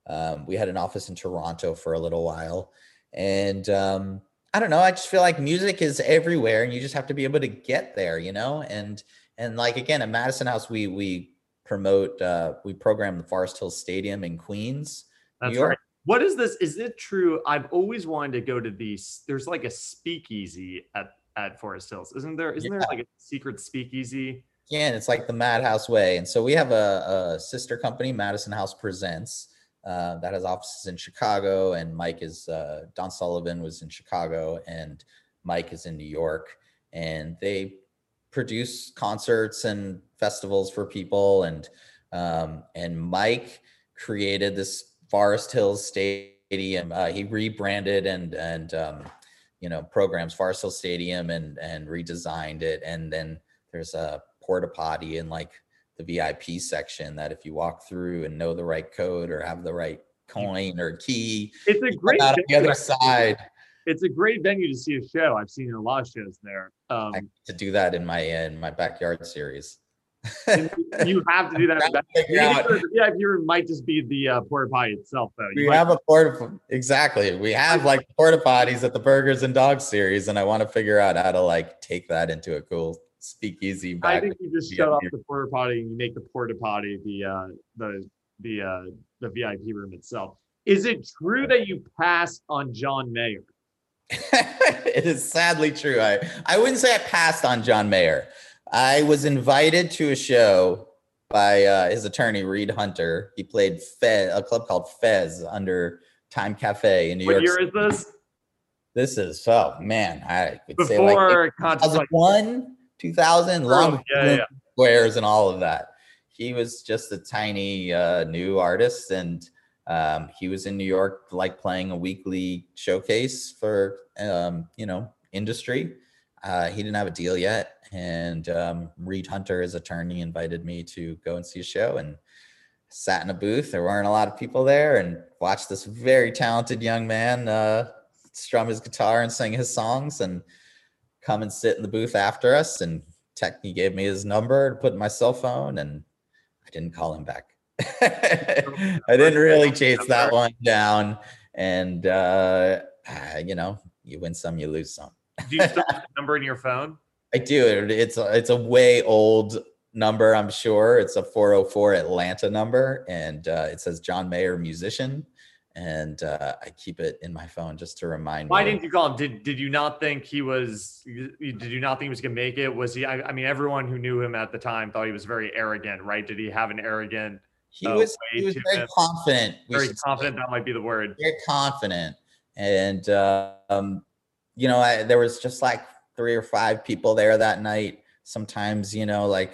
Um, we had an office in Toronto for a little while. And um, I don't know, I just feel like music is everywhere and you just have to be able to get there, you know? And and like again at Madison House, we we promote uh we program the Forest Hills Stadium in Queens. That's right. What is this? Is it true? I've always wanted to go to these. There's like a speakeasy at at Forest Hills. Isn't there? Isn't yeah. there like a secret speakeasy? Yeah, and it's like the Madhouse way. And so we have a, a sister company, Madison House Presents, uh, that has offices in Chicago. And Mike is uh, Don Sullivan was in Chicago, and Mike is in New York. And they produce concerts and festivals for people. And um, and Mike created this Forest Hills Stadium. Uh, he rebranded and and um, you know programs Hill Stadium and and redesigned it. And then there's a porta potty in like the VIP section that if you walk through and know the right code or have the right coin or key, it's a great out the other side. It's a great venue to see a show. I've seen a lot of shows there. Um, to do that in my in my backyard series. You have to do that. Gotta that figure maybe out- the VIP room might just be the uh, porta potty itself, though. We might- have a porta exactly. We have like porta potties at the Burgers and Dogs series, and I want to figure out how to like take that into a cool speakeasy. I think you just shut off the porta potty and you make the porta potty the uh, the the uh, the VIP room itself. Is it true that you passed on John Mayer? it is sadly true. I I wouldn't say I passed on John Mayer. I was invited to a show by uh, his attorney Reed Hunter. He played Fez, a club called Fez under Time Cafe in New What York. What year City. is this? This is oh man, I say like Before Conscious like 2001, 2000, long Early, yeah, yeah. squares and all of that. He was just a tiny uh, new artist, and um, he was in New York, like playing a weekly showcase for um, you know industry. Uh, he didn't have a deal yet, and um, Reed Hunter, his attorney, invited me to go and see a show, and sat in a booth. There weren't a lot of people there, and watched this very talented young man uh, strum his guitar and sing his songs, and come and sit in the booth after us. And tech, he gave me his number to put in my cell phone, and I didn't call him back. I didn't really chase that one down, and uh, you know, you win some, you lose some. Do you still have the number in your phone? I do. It's a, it's a way old number, I'm sure. It's a 404 Atlanta number, and uh, it says John Mayer musician. And uh, I keep it in my phone just to remind Why me. didn't you call him? Did Did you not think he was? Did you not think he was gonna make it? Was he? I, I mean, everyone who knew him at the time thought he was very arrogant, right? Did he have an arrogant, he uh, was he was very him? confident. very should say. confident? That might be the word. very confident and um, you know I, there was just like three or five people there that night. Sometimes you know like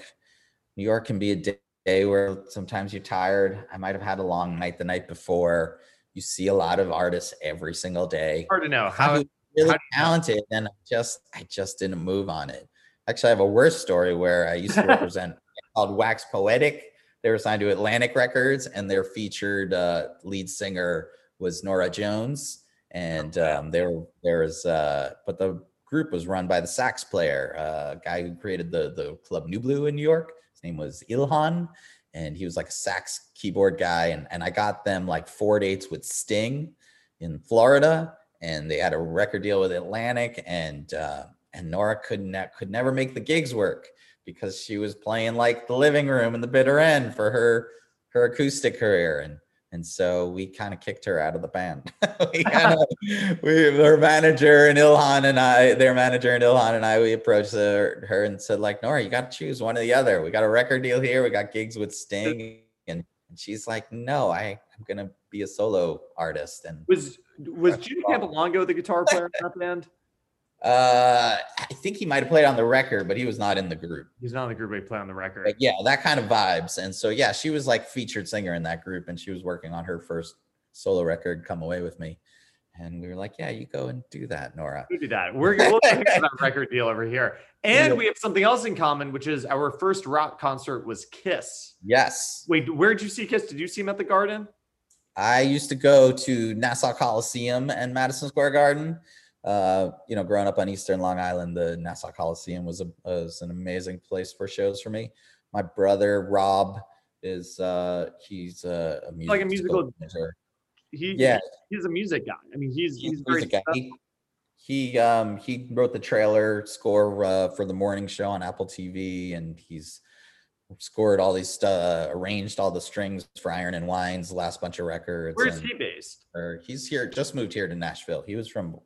new york can be a day- where sometimes you're tired. I might have had a long night the night before. You see a lot of artists every single day. Hard to know. How really how you know? talented and I just i just didn't move on it. Actually i have a worse story where i used to represent called wax poetic. They were signed to atlantic records and their featured uh, lead singer was norah jones and um, there there was uh, but the group was run by the sax player uh, a guy who created the the club nublu in new york. His name was ilhan and he was like a sax keyboard guy. And, and i got them like four dates with sting in florida and they had a record deal with Atlantic, and uh, and Norah could ne- could never make the gigs work because she was playing like the living room in the bitter end for her her acoustic career, and and so we kind of kicked her out of the band. we kind of we her manager and Ilhan and I, their manager and Ilhan and I, we approached her, her and said like Norah, you got to choose one or the other. We got a record deal here, we got gigs with Sting, and and she's like, no, I I'm gonna be a solo artist, and Was Was Jimmy Campolongo the guitar player in that band? Uh, I think he might have played on the record, but he was not in the group. He's not in the group. He played on the record. But yeah, that kind of vibes. And so yeah, she was like featured singer in that group, and she was working on her first solo record, "Come Away with Me." And we were like, "Yeah, you go and do that, Norah." We do that. We're we'll that record deal over here, and we have something else in common, which is our first rock concert was Kiss. Yes, Wait, where did you see Kiss? Did you see him at the Garden? I used to go to Nassau Coliseum and Madison Square Garden. Uh, you know, growing up on Eastern Long Island, the Nassau Coliseum was a was an amazing place for shows for me. My brother Rob is uh he's a, a Like a musical- manager. He Yeah, he's a music guy. I mean, he's he's he's a very guy. He, he um he wrote the trailer score uh, for the morning show on Apple TV, and he's scored all these uh, arranged all the strings for Iron and Wine's last bunch of records. Where's and- he based? or he's here just moved here to Nashville. He was from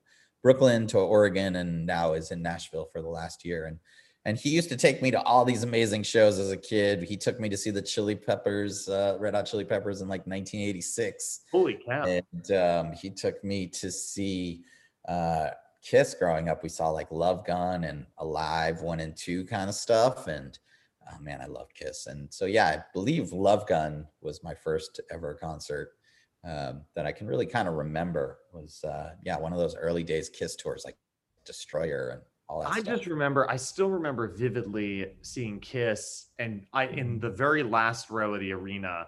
Brooklyn to Oregon and now is in Nashville for the last year and and he used to take me to all these amazing shows as a kid. He took me to see the Chili Peppers, uh, Red Hot Chili Peppers in like 1986. Holy cow! And um, he took me to see uh, Kiss growing up. We saw like Love Gun and Alive one and two kind of stuff. And oh man, I love Kiss. And so yeah, I believe Love Gun was my first ever concert um, that I can really kind of remember. Was uh, yeah, one of those early days Kiss tours like Destroyer and all that. I stuff. just remember, I still remember vividly seeing Kiss, and I in the very last row of the arena,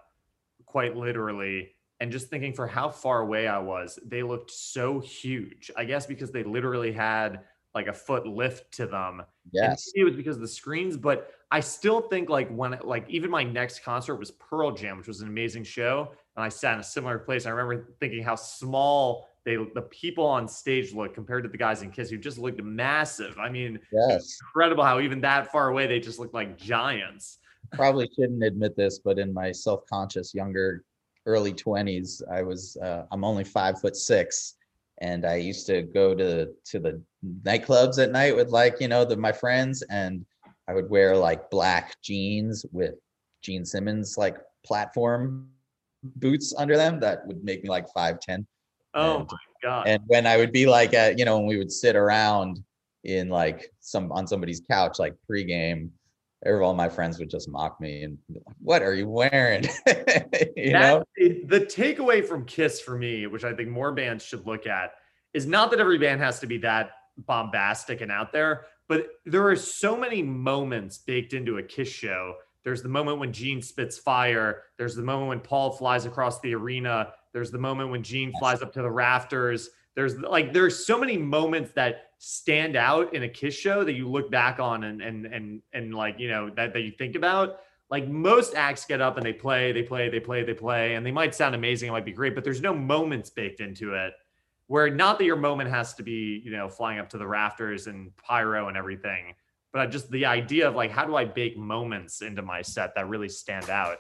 quite literally, and just thinking for how far away I was, they looked so huge. I guess because they literally had like a foot lift to them. Yes. it was because of the screens, but I still think like when like even my next concert was Pearl Jam, which was an amazing show, and I sat in a similar place. I remember thinking how small they the people on stage looked compared to the guys in Kiss who just looked massive. I mean, Yes. incredible how even that far away they just looked like giants. Probably shouldn't admit this, but in my self-conscious younger early 20s, I was uh, I'm only five foot six. And I used to go to to the nightclubs at night with like, you know, the my friends, and I would wear like black jeans with Gene Simmons like platform boots under them that would make me like 5'10. Oh And- my god. and when I would be like at, you know, when we would sit around in like some on somebody's couch, like pregame, every all my friends would just mock me and be like, what are you wearing? you know? The takeaway from Kiss for me, which I think more bands should look at, is not that every band has to be that bombastic and out there, but there are so many moments baked into a Kiss show. There's the moment when Gene spits fire. There's the moment when Paul flies across the arena. There's the moment when Gene flies up to the rafters. There's like there's so many moments that stand out in a Kiss show that you look back on and and and and like you know that that you think about like most acts get up and they play, they play, they play, they play, and they might sound amazing, it might be great, but there's no moments baked into it. Where not that your moment has to be, you know, flying up to the rafters and pyro and everything, but just the idea of like, how do I bake moments into my set that really stand out?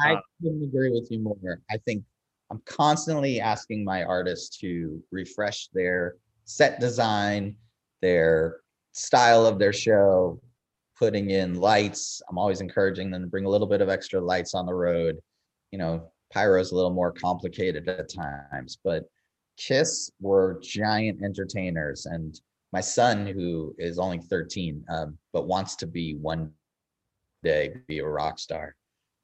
I Uh, couldn't agree with you more. I think I'm constantly asking my artists to refresh their set design, their style of their show, putting in lights. I'm always encouraging them to bring a little bit of extra lights on the road. You know, pyro's a little more complicated at times, but Kiss were giant entertainers. And my son, who is only 13, um, but wants to be one day be a rock star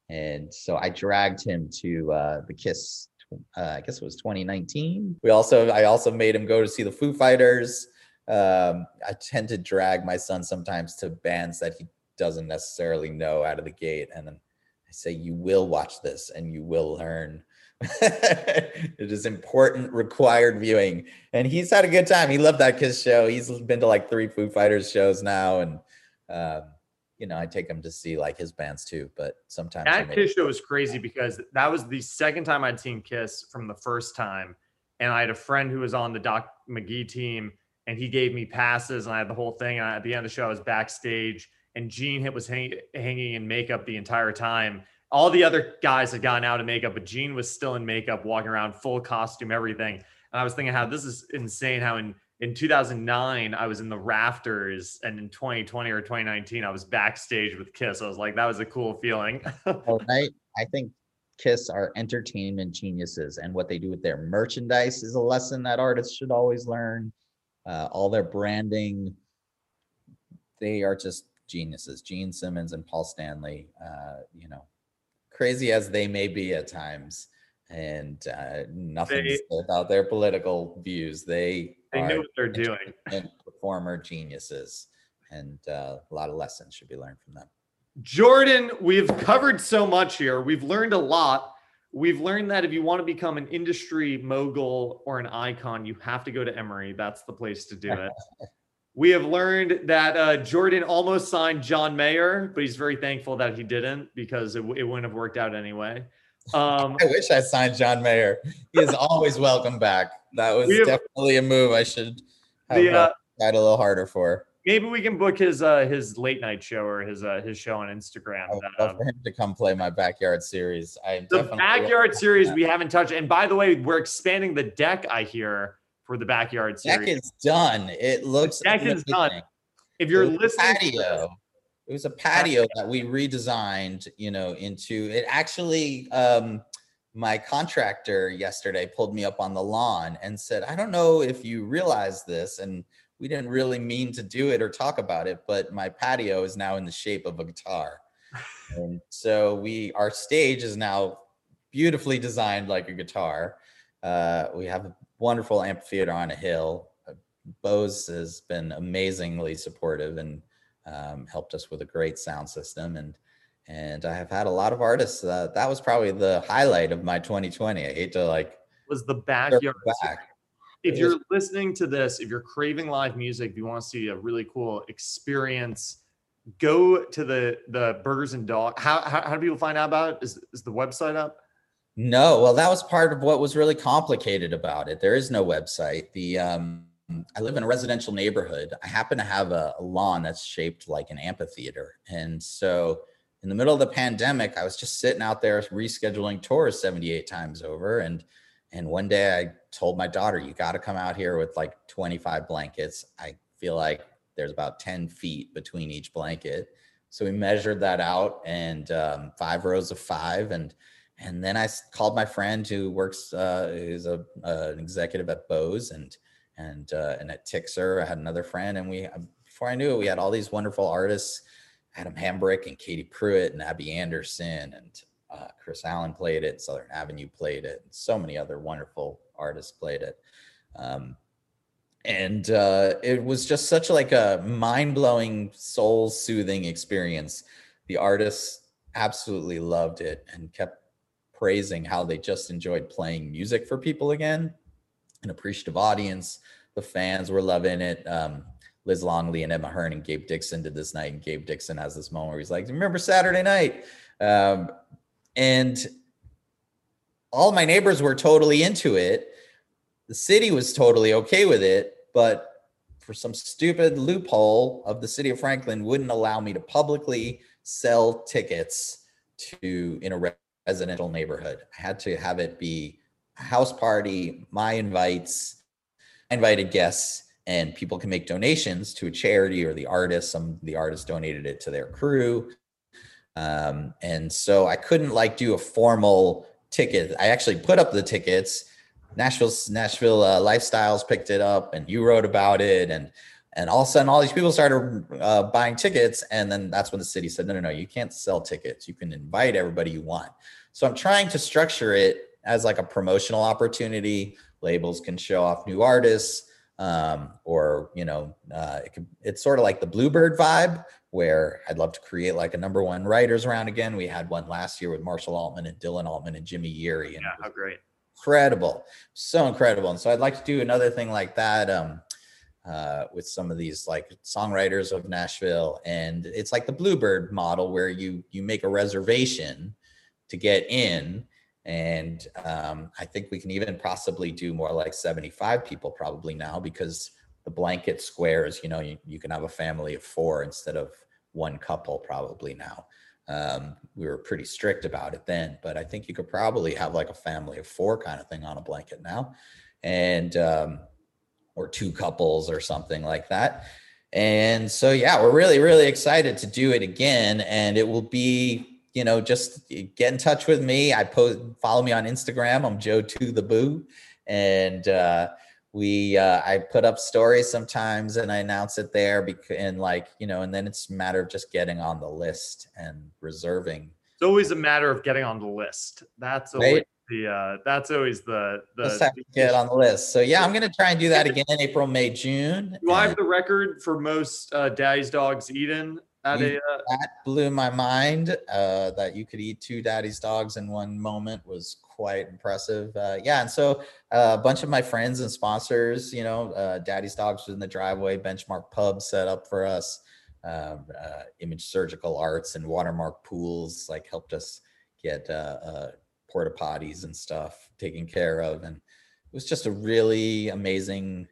and so I dragged him to uh, the Kiss. Uh, I guess it was 2019. We also, I also made him go to see the Foo Fighters. Um, I tend to drag my son sometimes to bands that he doesn't necessarily know out of the gate, and then I say, "You will watch this, and you will learn." it is important, required viewing, and he's had a good time. He loved that Kiss show. He's been to like three Foo Fighters shows now, and um, you know, I take him to see like his bands too, but sometimes That Kiss show was crazy because that was the second time I'd seen Kiss from the first time. And I had a friend who was on the Doc McGhee team and he gave me passes and I had the whole thing. And at the end of the show, I was backstage and Gene was hang, hanging in makeup the entire time. All the other guys had gone out in makeup, but Gene was still in makeup, walking around full costume, everything. And I was thinking how this is insane. How in in 2009 I was in the rafters, and in 2020 or 2019 I was backstage with Kiss. I was like, that was a cool feeling. Well, I, I think Kiss are entertainment geniuses, and what they do with their merchandise is a lesson that artists should always learn. Uh, all their branding, they are just geniuses. Gene Simmons and Paul Stanley, uh, you know, crazy as they may be at times, and uh, nothing They- about their political views. They they knew what they're doing. and performer geniuses, and uh, a lot of lessons should be learned from them. Jordan, we've covered so much here. We've learned a lot. We've learned that if you want to become an industry mogul or an icon, you have to go to Emory. That's the place to do it. we have learned that uh, Jordan almost signed John Mayer, but he's very thankful that he didn't because it, it wouldn't have worked out anyway. Um, I wish I signed John Mayer. He is always welcome back. That was have- definitely a move I should have the, uh, uh, tried a little harder for. maybe we can book his uh, his late night show or his uh, his show on Instagram. I would Um, love for him to come play my backyard series. I the backyard series we haven't touched. And by the way, we're expanding the deck. I hear for the backyard series. Deck is done. It looks deck is done. if you're listening, patio. It was a patio that we redesigned, you know, into it. Actually, um, my contractor yesterday pulled me up on the lawn and said, "I don't know if you realize this, and we didn't really mean to do it or talk about it, but my patio is now in the shape of a guitar, and so we our stage is now beautifully designed like a guitar. Uh, we have a wonderful amphitheater on a hill. Uh, Bose has been amazingly supportive and um, helped us with a great sound system and and I have had a lot of artists. Uh, that was probably the highlight of my 2020. I hate to like was the backyard. back. if you're listening to this, if you're craving live music, if you want to see a really cool experience, go to the the Burgers and Dog. How how, how do people find out about it? Is is the website up? No, well, that was part of what was really complicated about it. There is no website. The um, I live in a residential neighborhood. I happen to have a, a lawn that's shaped like an amphitheater, and so in the middle of the pandemic, I was just sitting out there rescheduling tours 78 times over, and and one day I told my daughter, "You got to come out here with like 25 blankets." I feel like there's about 10 feet between each blanket, so we measured that out, and um, five rows of five, and and then I called my friend who works, uh, who's a, uh, an executive at Bose and, and, uh, and at Tixr, I had another friend and we, uh, before I knew it, we had all these wonderful artists, Adam Hambrick and Katie Pruitt and Abby Anderson and uh, Kris Allen played it, Southern Avenue played it, and so many other wonderful artists played it. Um, and uh, it was just such like a mind-blowing, soul-soothing experience. The artists absolutely loved it and kept praising how they just enjoyed playing music for people again. An appreciative audience. The fans were loving it. Um, Liz Longley and Emma Hearn and Gabe Dixon did this night, and Gabe Dixon has this moment where he's like, "Remember Saturday night?" Um, and all my neighbors were totally into it. The city was totally okay with it, but for some stupid loophole of the city of Franklin, wouldn't allow me to publicly sell tickets to in a residential neighborhood. I had to have it be a house party, my invites, invited guests, and people can make donations to a charity or the artist. Some the artists donated it to their crew. Um, and so I couldn't like do a formal ticket. I actually put up the tickets. Nashville Nashville uh, Lifestyles picked it up, and you wrote about it, and and all of a sudden all these people started uh, buying tickets, and then that's when the city said, no, no, no, you can't sell tickets. You can invite everybody you want. So I'm trying to structure it as like a promotional opportunity. Labels can show off new artists, um, or you know, uh, it could, it's sort of like the Bluebird vibe, where I'd love to create like a number one writers round again. We had one last year with Marshall Altman and Dylan Altman and Jimmy Yeary, and yeah, how great, incredible, so incredible. And so I'd like to do another thing like that. Um, uh, with some of these like songwriters of Nashville, and it's like the Bluebird model where you you make a reservation to get in. And um, I think we can even possibly do more like 75 people probably now because the blanket squares, you know, you, you can have a family of four instead of one couple probably now. Um, we were pretty strict about it then, but I think you could probably have like a family of four kind of thing on a blanket now. And, um, or two couples or something like that. And so, yeah, we're really, really excited to do it again. And it will be you know, just get in touch with me. I post, follow me on Instagram. I'm Joe to the Boo, and uh, we uh, I put up stories sometimes and I announce it there. Because and like you know, and then it's a matter of just getting on the list and reserving. It's always a matter of getting on the list. That's always right? The uh, that's always the the have to get on the list. So yeah, I'm gonna try and do that again in April, May, June. Do I have the record for most uh, Daddy's Dogs eaten that, uh, that blew my mind. Uh, that you could eat two daddy's dogs in one moment was quite impressive. Uh, yeah, and so uh, a bunch of my friends and sponsors, you know, uh, Daddy's Dogs was in the driveway. Benchmark Pub set up for us. Um, uh, Image Surgical Arts and Watermark Pools like helped us get porta potties and stuff taken care of, and it was just a really amazing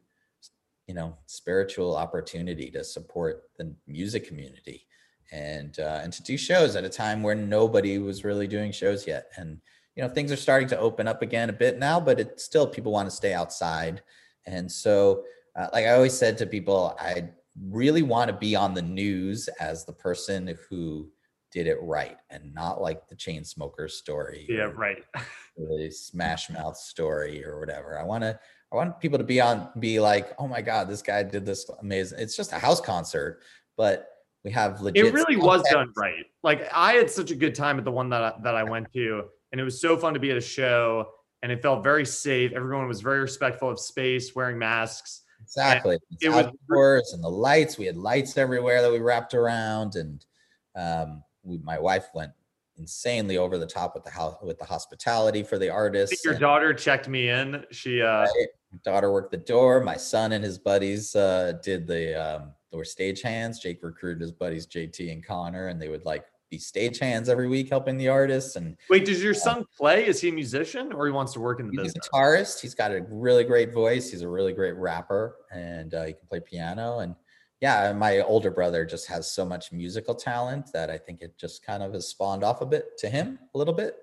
you know spiritual opportunity to support the music community and uh, and to do shows at a time where nobody was really doing shows yet. And you know things are starting to open up again a bit now but it's still people want to stay outside. And so uh, like i always said to people i really want to be on the news as the person who did it right and not like the Chainsmoker story yeah right the smash mouth story or whatever i want to I want people to be on, be like, oh my God, this guy did this amazing. It's just a house concert, but we have legit. It really was done right. Like I had such a good time at the one that I, that I went to, and it was so fun to be at a show, and it felt very safe. Everyone was very respectful of space, wearing masks. Exactly. It was outdoors and the lights. We had lights everywhere that we wrapped around, and um, we, my wife went insanely over the top with the house with the hospitality for the artists. your and, daughter checked me in. She uh My daughter worked the door. My son and his buddies uh, did the um, they were stagehands. Jake recruited his buddies JT and Connor, and they would like be stagehands every week helping the artists. And Wait, does your son play? Is he a musician or he wants to work in the business? he's business? a guitarist. He's got a really great voice. He's a really great rapper, and uh, he can play piano. And yeah, my older brother just has so much musical talent that I think it just kind of has spawned off a bit to him a little bit.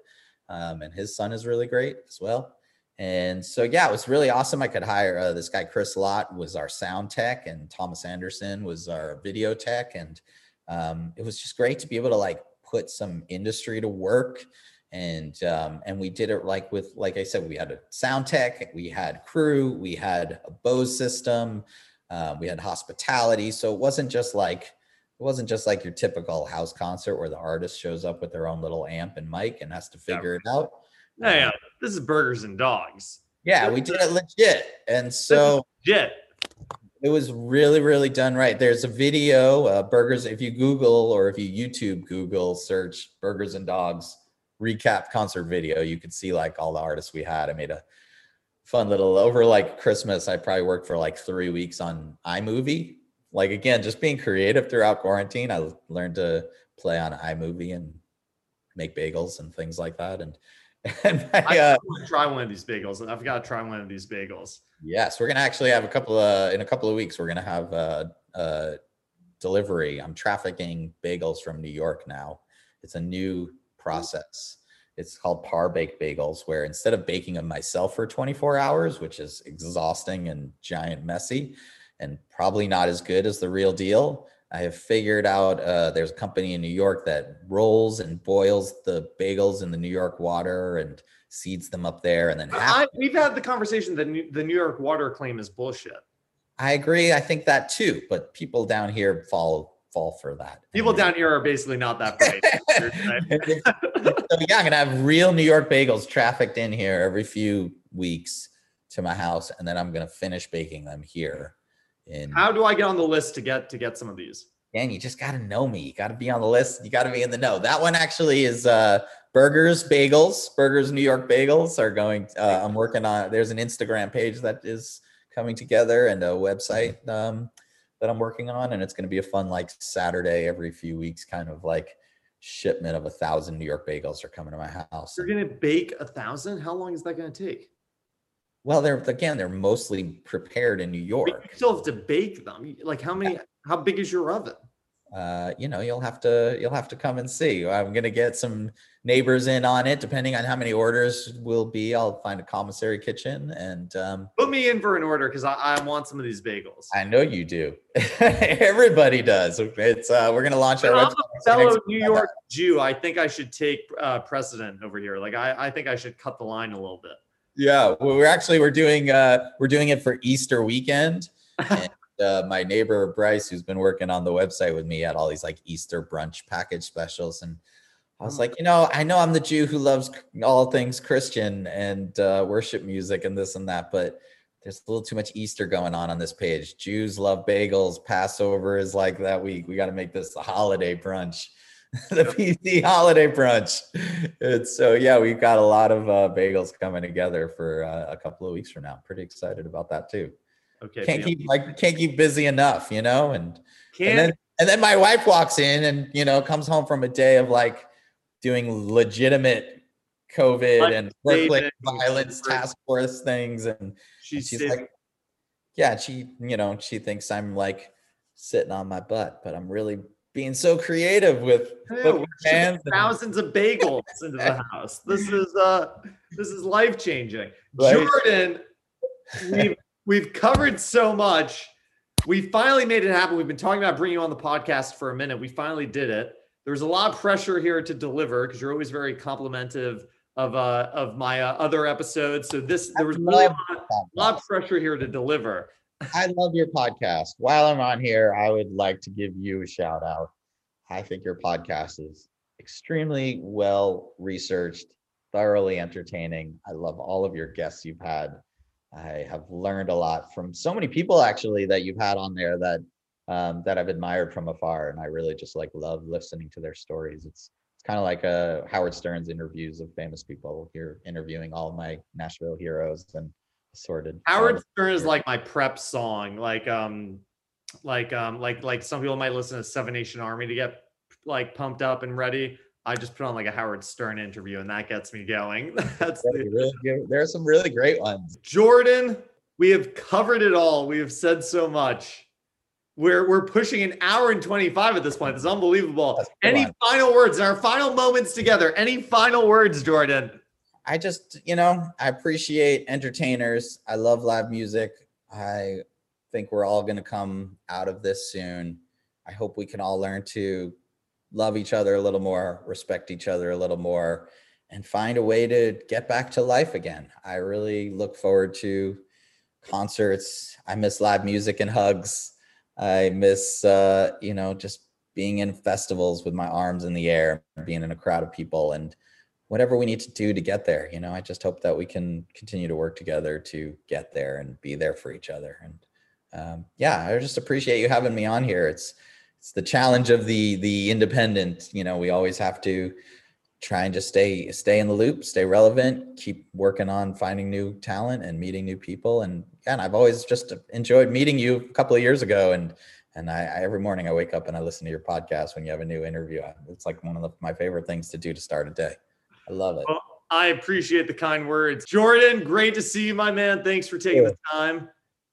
Um, and his son is really great as well. And so yeah, it was really awesome. I could hire uh, this guy Chris Lott was our sound tech, and Thomas Anderson was our video tech, and um, it was just great to be able to like put some industry to work. And um, and we did it like with like I said, we had a sound tech, we had crew, we had a Bose system, uh, we had hospitality. So it wasn't just like it wasn't just like your typical house concert where the artist shows up with their own little amp and mic and has to Yeah. figure it out. Yeah, yeah. This is burgers and dogs. Yeah, we did it legit. And so Jet. it was really, really done right. There's a video, uh, Burgers, if you Google or if you YouTube Google search Burgers and Dogs recap concert video, you could see like all the artists we had. I made a fun little over like Christmas. I probably worked for like three weeks on iMovie. Like again, just being creative throughout quarantine. I learned to play on iMovie and make bagels and things like that. And and I uh, to try one of these bagels. and I've got to try one of these bagels. Yes, we're gonna actually have a couple of in a couple of weeks. We're gonna have a, a delivery. I'm trafficking bagels from New York now. It's a new process. It's called par baked bagels, where instead of baking them myself for 24 hours, which is exhausting and giant messy, and probably not as good as the real deal, I have figured out uh, there's a company in New York that rolls and boils the bagels in the New York water and seeds them up there, and then half I, we've had the conversation that New- the New York water claim is bullshit. I agree. I think that too, but people down here fall fall for that. People down here are basically not that bright. so yeah, I'm gonna have real New York bagels trafficked in here every few weeks to my house, and then I'm gonna finish baking them here. In How do I get on the list to get to get some of these? Dan, you just gotta know me. You gotta be on the list. You gotta be in the know. That one actually is uh burgers, bagels, burgers, New York bagels are going. Uh, I'm working on. There's an Instagram page that is coming together and a website um, that I'm working on, and it's going to be a fun like Saturday every few weeks, kind of like shipment of a thousand New York bagels are coming to my house. You're gonna bake a thousand. How long is that gonna take? Well, they're again, they're mostly prepared in New But York. You still have to bake them. Like how many? How big is your oven? Uh, you know, you'll have to you'll have to come and see. I'm gonna get some neighbors in on it, depending on how many orders will be. I'll find a commissary kitchen, and um, Put me in for an order because I, I want some of these bagels. I know you do. Everybody does. It's uh, we're gonna launch our I'm website. a fellow New York Jew. I think I should take uh, precedent over here. Like I, I think I should cut the line a little bit. Yeah, well, we're actually we're doing uh, we're doing it for Easter weekend. and uh, my neighbor Bryce, who's been working on the website with me, had all these like Easter brunch package specials, and I was Mm. like, you know, I know I'm the Jew who loves all things Christian and uh, worship music and this and that, but there's a little too much Easter going on on this page. Jews love bagels. Passover is like that week. We got to make this a holiday brunch, the PC holiday brunch. It's so yeah, we've got a lot of uh, bagels coming together for uh, a couple of weeks from now. Pretty excited about that too Okay. can't keep like can't keep busy enough, you know. And Can and then and then my wife walks in and you know comes home from a day of like doing legitimate COVID Like and workplace violence task force things, and she and she's like, yeah, she you know she thinks I'm like sitting on my butt, but I'm really being so creative with "Ew, with we're my shipping hands and- thousands of bagels into the house. This is uh this is life changing. Right. Jordan, we've we've covered so much. We finally made it happen. We've been talking about bringing you on the podcast for a minute. We finally did it. There's a lot of pressure here to deliver because you're always very complimentive of uh of my uh, other episodes. So this there was really a lot, a lot of pressure here to deliver. I love your podcast. While I'm on here, I would like to give you a shout out. I think your podcast is extremely well researched, thoroughly entertaining. I love all of your guests you've had. I have learned a lot from so many people actually that you've had on there that um, that I've admired from afar, and I really just like love listening to their stories. It's it's kind of like uh, Howard Stern's interviews of famous people here interviewing all my Nashville heroes and assorted. Howard Stern is like my prep song. Like um like um like like some people might listen to Seven Nation Army to get like pumped up and ready. I just put on like a Howard Stern interview and that gets me going. That's the, really good- there are some really great ones. Jordan, we have covered it all. We have said so much. We're we're pushing an hour and 25 at this point. It's unbelievable. That's a good Any one. final words in our final moments together? Any final words, Jordan? I just, you know, I appreciate entertainers. I love live music. I think we're all going to come out of this soon. I hope we can all learn to love each other a little more, respect each other a little more, and find a way to get back to life again. I really look forward to concerts. I miss live music and hugs. I miss, uh, you know, just being in festivals with my arms in the air, being in a crowd of people, and whatever we need to do to get there. You know, I just hope that we can continue to work together to get there and be there for each other. And um, yeah, I just appreciate you having me on here. It's it's the challenge of the the independent. You know, we always have to try and just stay stay in the loop, stay relevant, keep working on finding new talent and meeting new people. And yeah, and I've always just enjoyed meeting you a couple of years ago. And and I, I every morning I wake up and I listen to your podcast when you have a new interview. It's like one of the, my favorite things to do to start a day. I love it. Well, I appreciate the kind words. Jordan, great to see you, my man. Thanks for taking the time.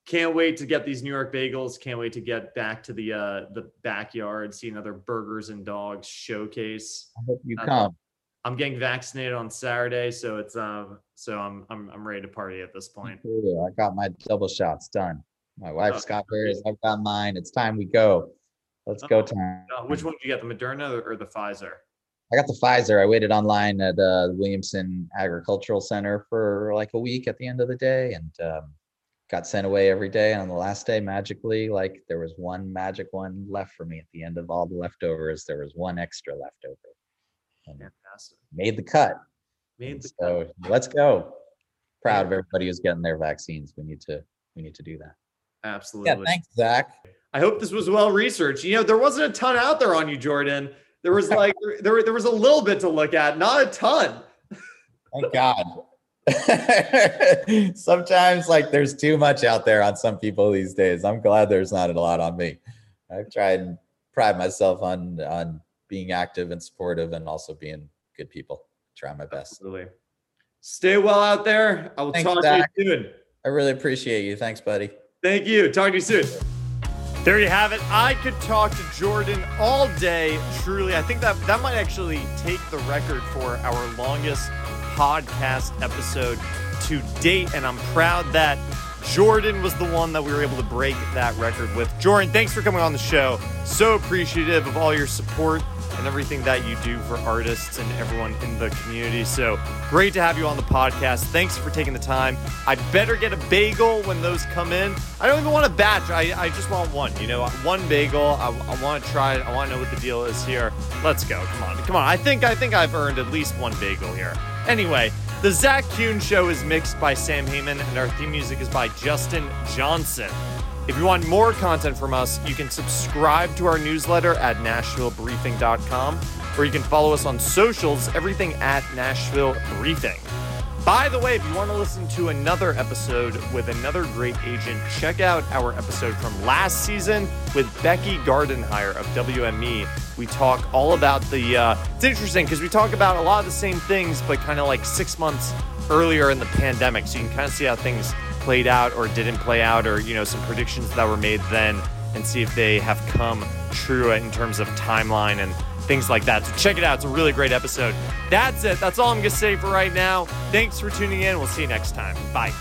Can't wait to get these New York bagels. Can't wait to get back to the uh the backyard, see another burgers and dogs showcase. I hope you Uh, come. I'm getting vaccinated on Saturday, so it's um so I'm I'm I'm ready to party at this point. I got my double shots done. My wife's got hers. I've got mine. It's time we go. Let's go Oh, time. Uh, which one did you get, the Moderna or the Pfizer? I got the Pfizer. I waited online at uh, the Williamson Agricultural Center for like a week at the end of the day and um, got sent away every day. And on the last day, magically, like there was one magic one left for me at the end of all the leftovers. There was one extra left over. And Fantastic. made the cut. Made the so let's go. Proud of everybody who's getting their vaccines. We need to we need to do that. absolutely. Yeah, thanks, Zach. I hope this was well researched. You know, there wasn't a ton out there on you, Jordan. There was like there, there was a little bit to look at, not a ton. Thank God. Sometimes, like, there's too much out there on some people these days. I'm glad there's not a lot on me. I've tried and pride myself on on being active and supportive, and also being good people. Try my best. Absolutely. Stay well out there. I will Thanks, talk Zach. to you soon. I really appreciate you. Thanks, buddy. Thank you. Talk to you soon. There you have it. I could talk to Jordan all day. Truly, I think that that might actually take the record for our longest podcast episode to date, and I'm proud that Jordan was the one that we were able to break that record with. Jordan, thanks for coming on the show. So appreciative of all your support and everything that you do for artists and everyone in the community. So great to have you on the podcast. Thanks for taking the time. I better get a bagel when those come in. I don't even want a batch. I, I just want one. You know, one bagel. I, I want to try it. I want to know what the deal is here. Let's go. Come on. Come on. I think I think I've earned at least one bagel here. Anyway, the Zach Kuhn show is mixed by Sam Heyman and our theme music is by Justin Johnson. If you want more content from us, you can subscribe to our newsletter at NashvilleBriefing.com, or you can follow us on socials, everything at Nashville Briefing. By the way, if you want to listen to another episode with another great agent, check out our episode from last season with Becky Gardenhire of WME. We talk all about the. Uh, it's interesting because we talk about a lot of the same things, but kind of like six months earlier in the pandemic, so you can kind of see how things played out or didn't play out, or you know some predictions that were made then, and see if they have come true in terms of timeline and things like that. So check it out. It's a really great episode. That's it. That's all I'm going to say for right now. Thanks for tuning in. We'll see you next time. Bye.